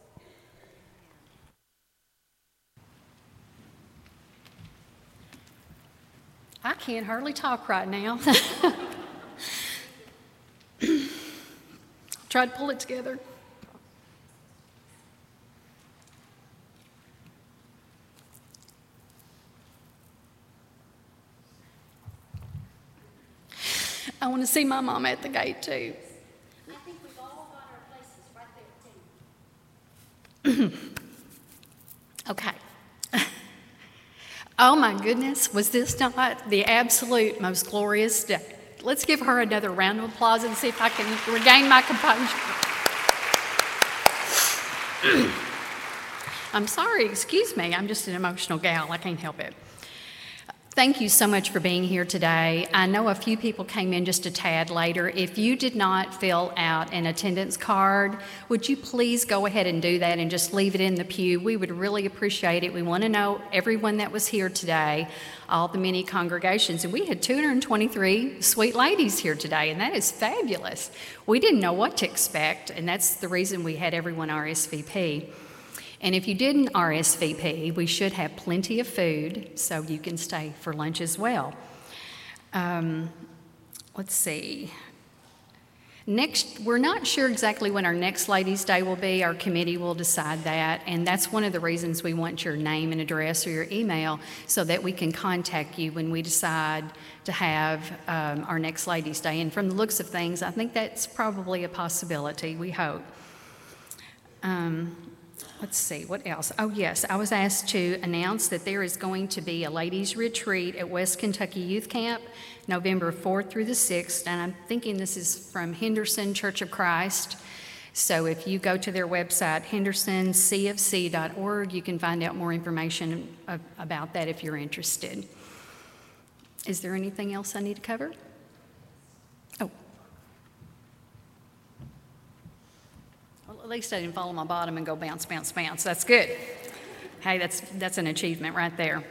I can't hardly talk right now. Try to pull it together. I want to see my mom at the gate too. I think we've all got our places right. Okay. oh my goodness, was this not the absolute most glorious day? Let's give her another round of applause and see if I can regain my composure. I'm sorry, excuse me. I'm just an emotional gal. I can't help it. Thank you so much for being here today. I know a few people came in just a tad later. If you did not fill out an attendance card, would you please go ahead and do that and just leave it in the pew? We would really appreciate it. We want to know everyone that was here today, all the many congregations. And we had 223 sweet ladies here today, and that is fabulous. We didn't know what to expect, and that's the reason we had everyone RSVP. And if you didn't RSVP, we should have plenty of food so you can stay for lunch as well. Um, let's see. Next, we're not sure exactly when our next Ladies' Day will be. Our committee will decide that, and that's one of the reasons we want your name and address or your email so that we can contact you when we decide to have um, our next Ladies' Day. And from the looks of things, I think that's probably a possibility, we hope. Um, let's see, what else? Oh, yes, I was asked to announce that there is going to be a ladies' retreat at West Kentucky Youth Camp November 4th through the 6th, and I'm thinking this is from Henderson Church of Christ. So if you go to their website, hendersoncfc.org, you can find out more information about that if you're interested. Is there anything else I need to cover? At least I didn't fall on my bottom and go bounce, bounce, bounce. That's good. Hey, that's, that's an achievement right there.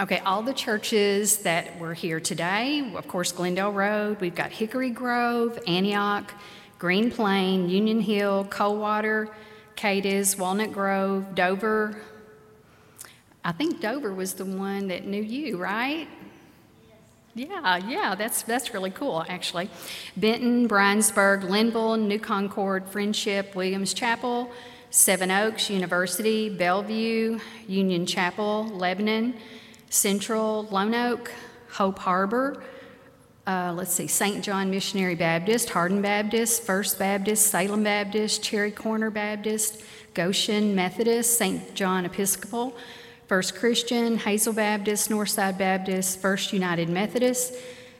Okay, all the churches that were here today, of course, Glendale Road, we've got Hickory Grove, Antioch, Green Plain, Union Hill, Coldwater, Cadiz, Walnut Grove, Dover. I think Dover was the one that knew you, right? Yeah, yeah, that's, that's really cool, actually. Benton, Briensburg, Lynnville, New Concord, Friendship, Williams Chapel, Seven Oaks University, Bellevue, Union Chapel, Lebanon, Central, Lone Oak, Hope Harbor, uh, let's see, St. John Missionary Baptist, Hardin Baptist, First Baptist, Salem Baptist, Cherry Corner Baptist, Goshen Methodist, St. John Episcopal, First Christian, Hazel Baptist, Northside Baptist, First United Methodist,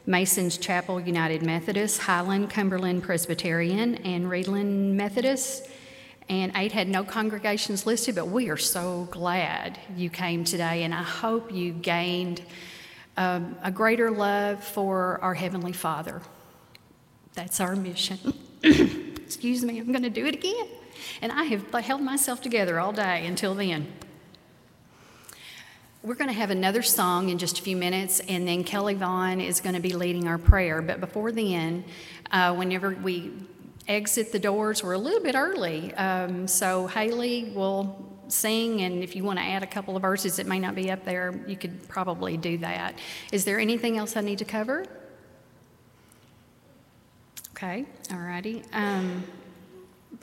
Mason's Chapel United Methodist, Highland Cumberland Presbyterian, and Reidland Methodist. And eight had no congregations listed, but we are so glad you came today, and I hope you gained um, a greater love for our Heavenly Father. That's our mission. Excuse me, I'm going to do it again. And I have held myself together all day until then. We're going to have another song in just a few minutes, and then Kelly Vaughn is going to be leading our prayer. But before then, uh, whenever we exit the doors, we're a little bit early. Um, so Haley will sing, and if you want to add a couple of verses that may not be up there, you could probably do that. Is there anything else I need to cover? Okay, all righty. Um,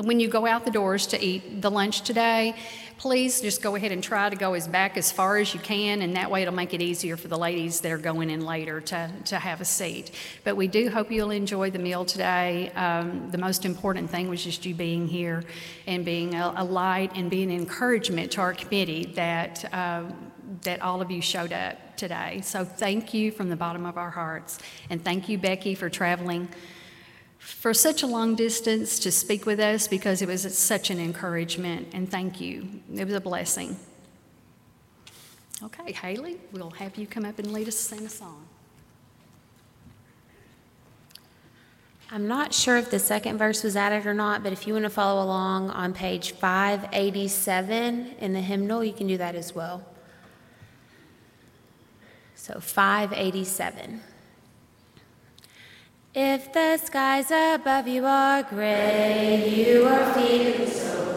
when you go out the doors to eat the lunch today, please just go ahead and try to go as back as far as you can, and that way it'll make it easier for the ladies that are going in later to, to have a seat. But we do hope you'll enjoy the meal today. Um, the most important thing was just you being here and being a, a light and being an encouragement to our committee that. Uh, that all of you showed up today. So, thank you from the bottom of our hearts. And thank you, Becky, for traveling for such a long distance to speak with us because it was such an encouragement, and thank you. It was a blessing. Okay, Haley, we'll have you come up and lead us sing a song. I'm not sure if the second verse was added or not, but if you want to follow along on page 587 in the hymnal, you can do that as well. So 587. If the skies above you are gray, you are feeling so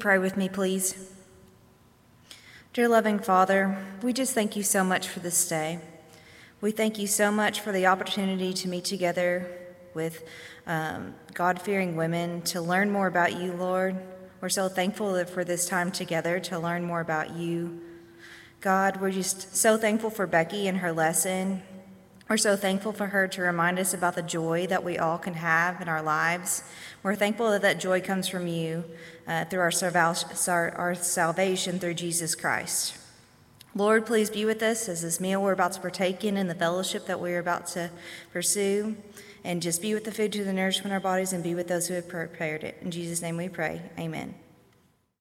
pray with me, please? Dear loving Father, we just thank you so much for this day. We thank you so much for the opportunity to meet together with um, God fearing women to learn more about you, Lord. We're so thankful for this time together to learn more about you. God, we're just so thankful for Becky and her lesson. We're so thankful for her to remind us about the joy that we all can have in our lives. We're thankful that that joy comes from you uh, through our, our salvation through Jesus Christ. Lord, please be with us as this meal we're about to partake in and the fellowship that we're about to pursue. And just be with the food to the nourishment of our bodies and be with those who have prepared it. In Jesus' name we pray. Amen.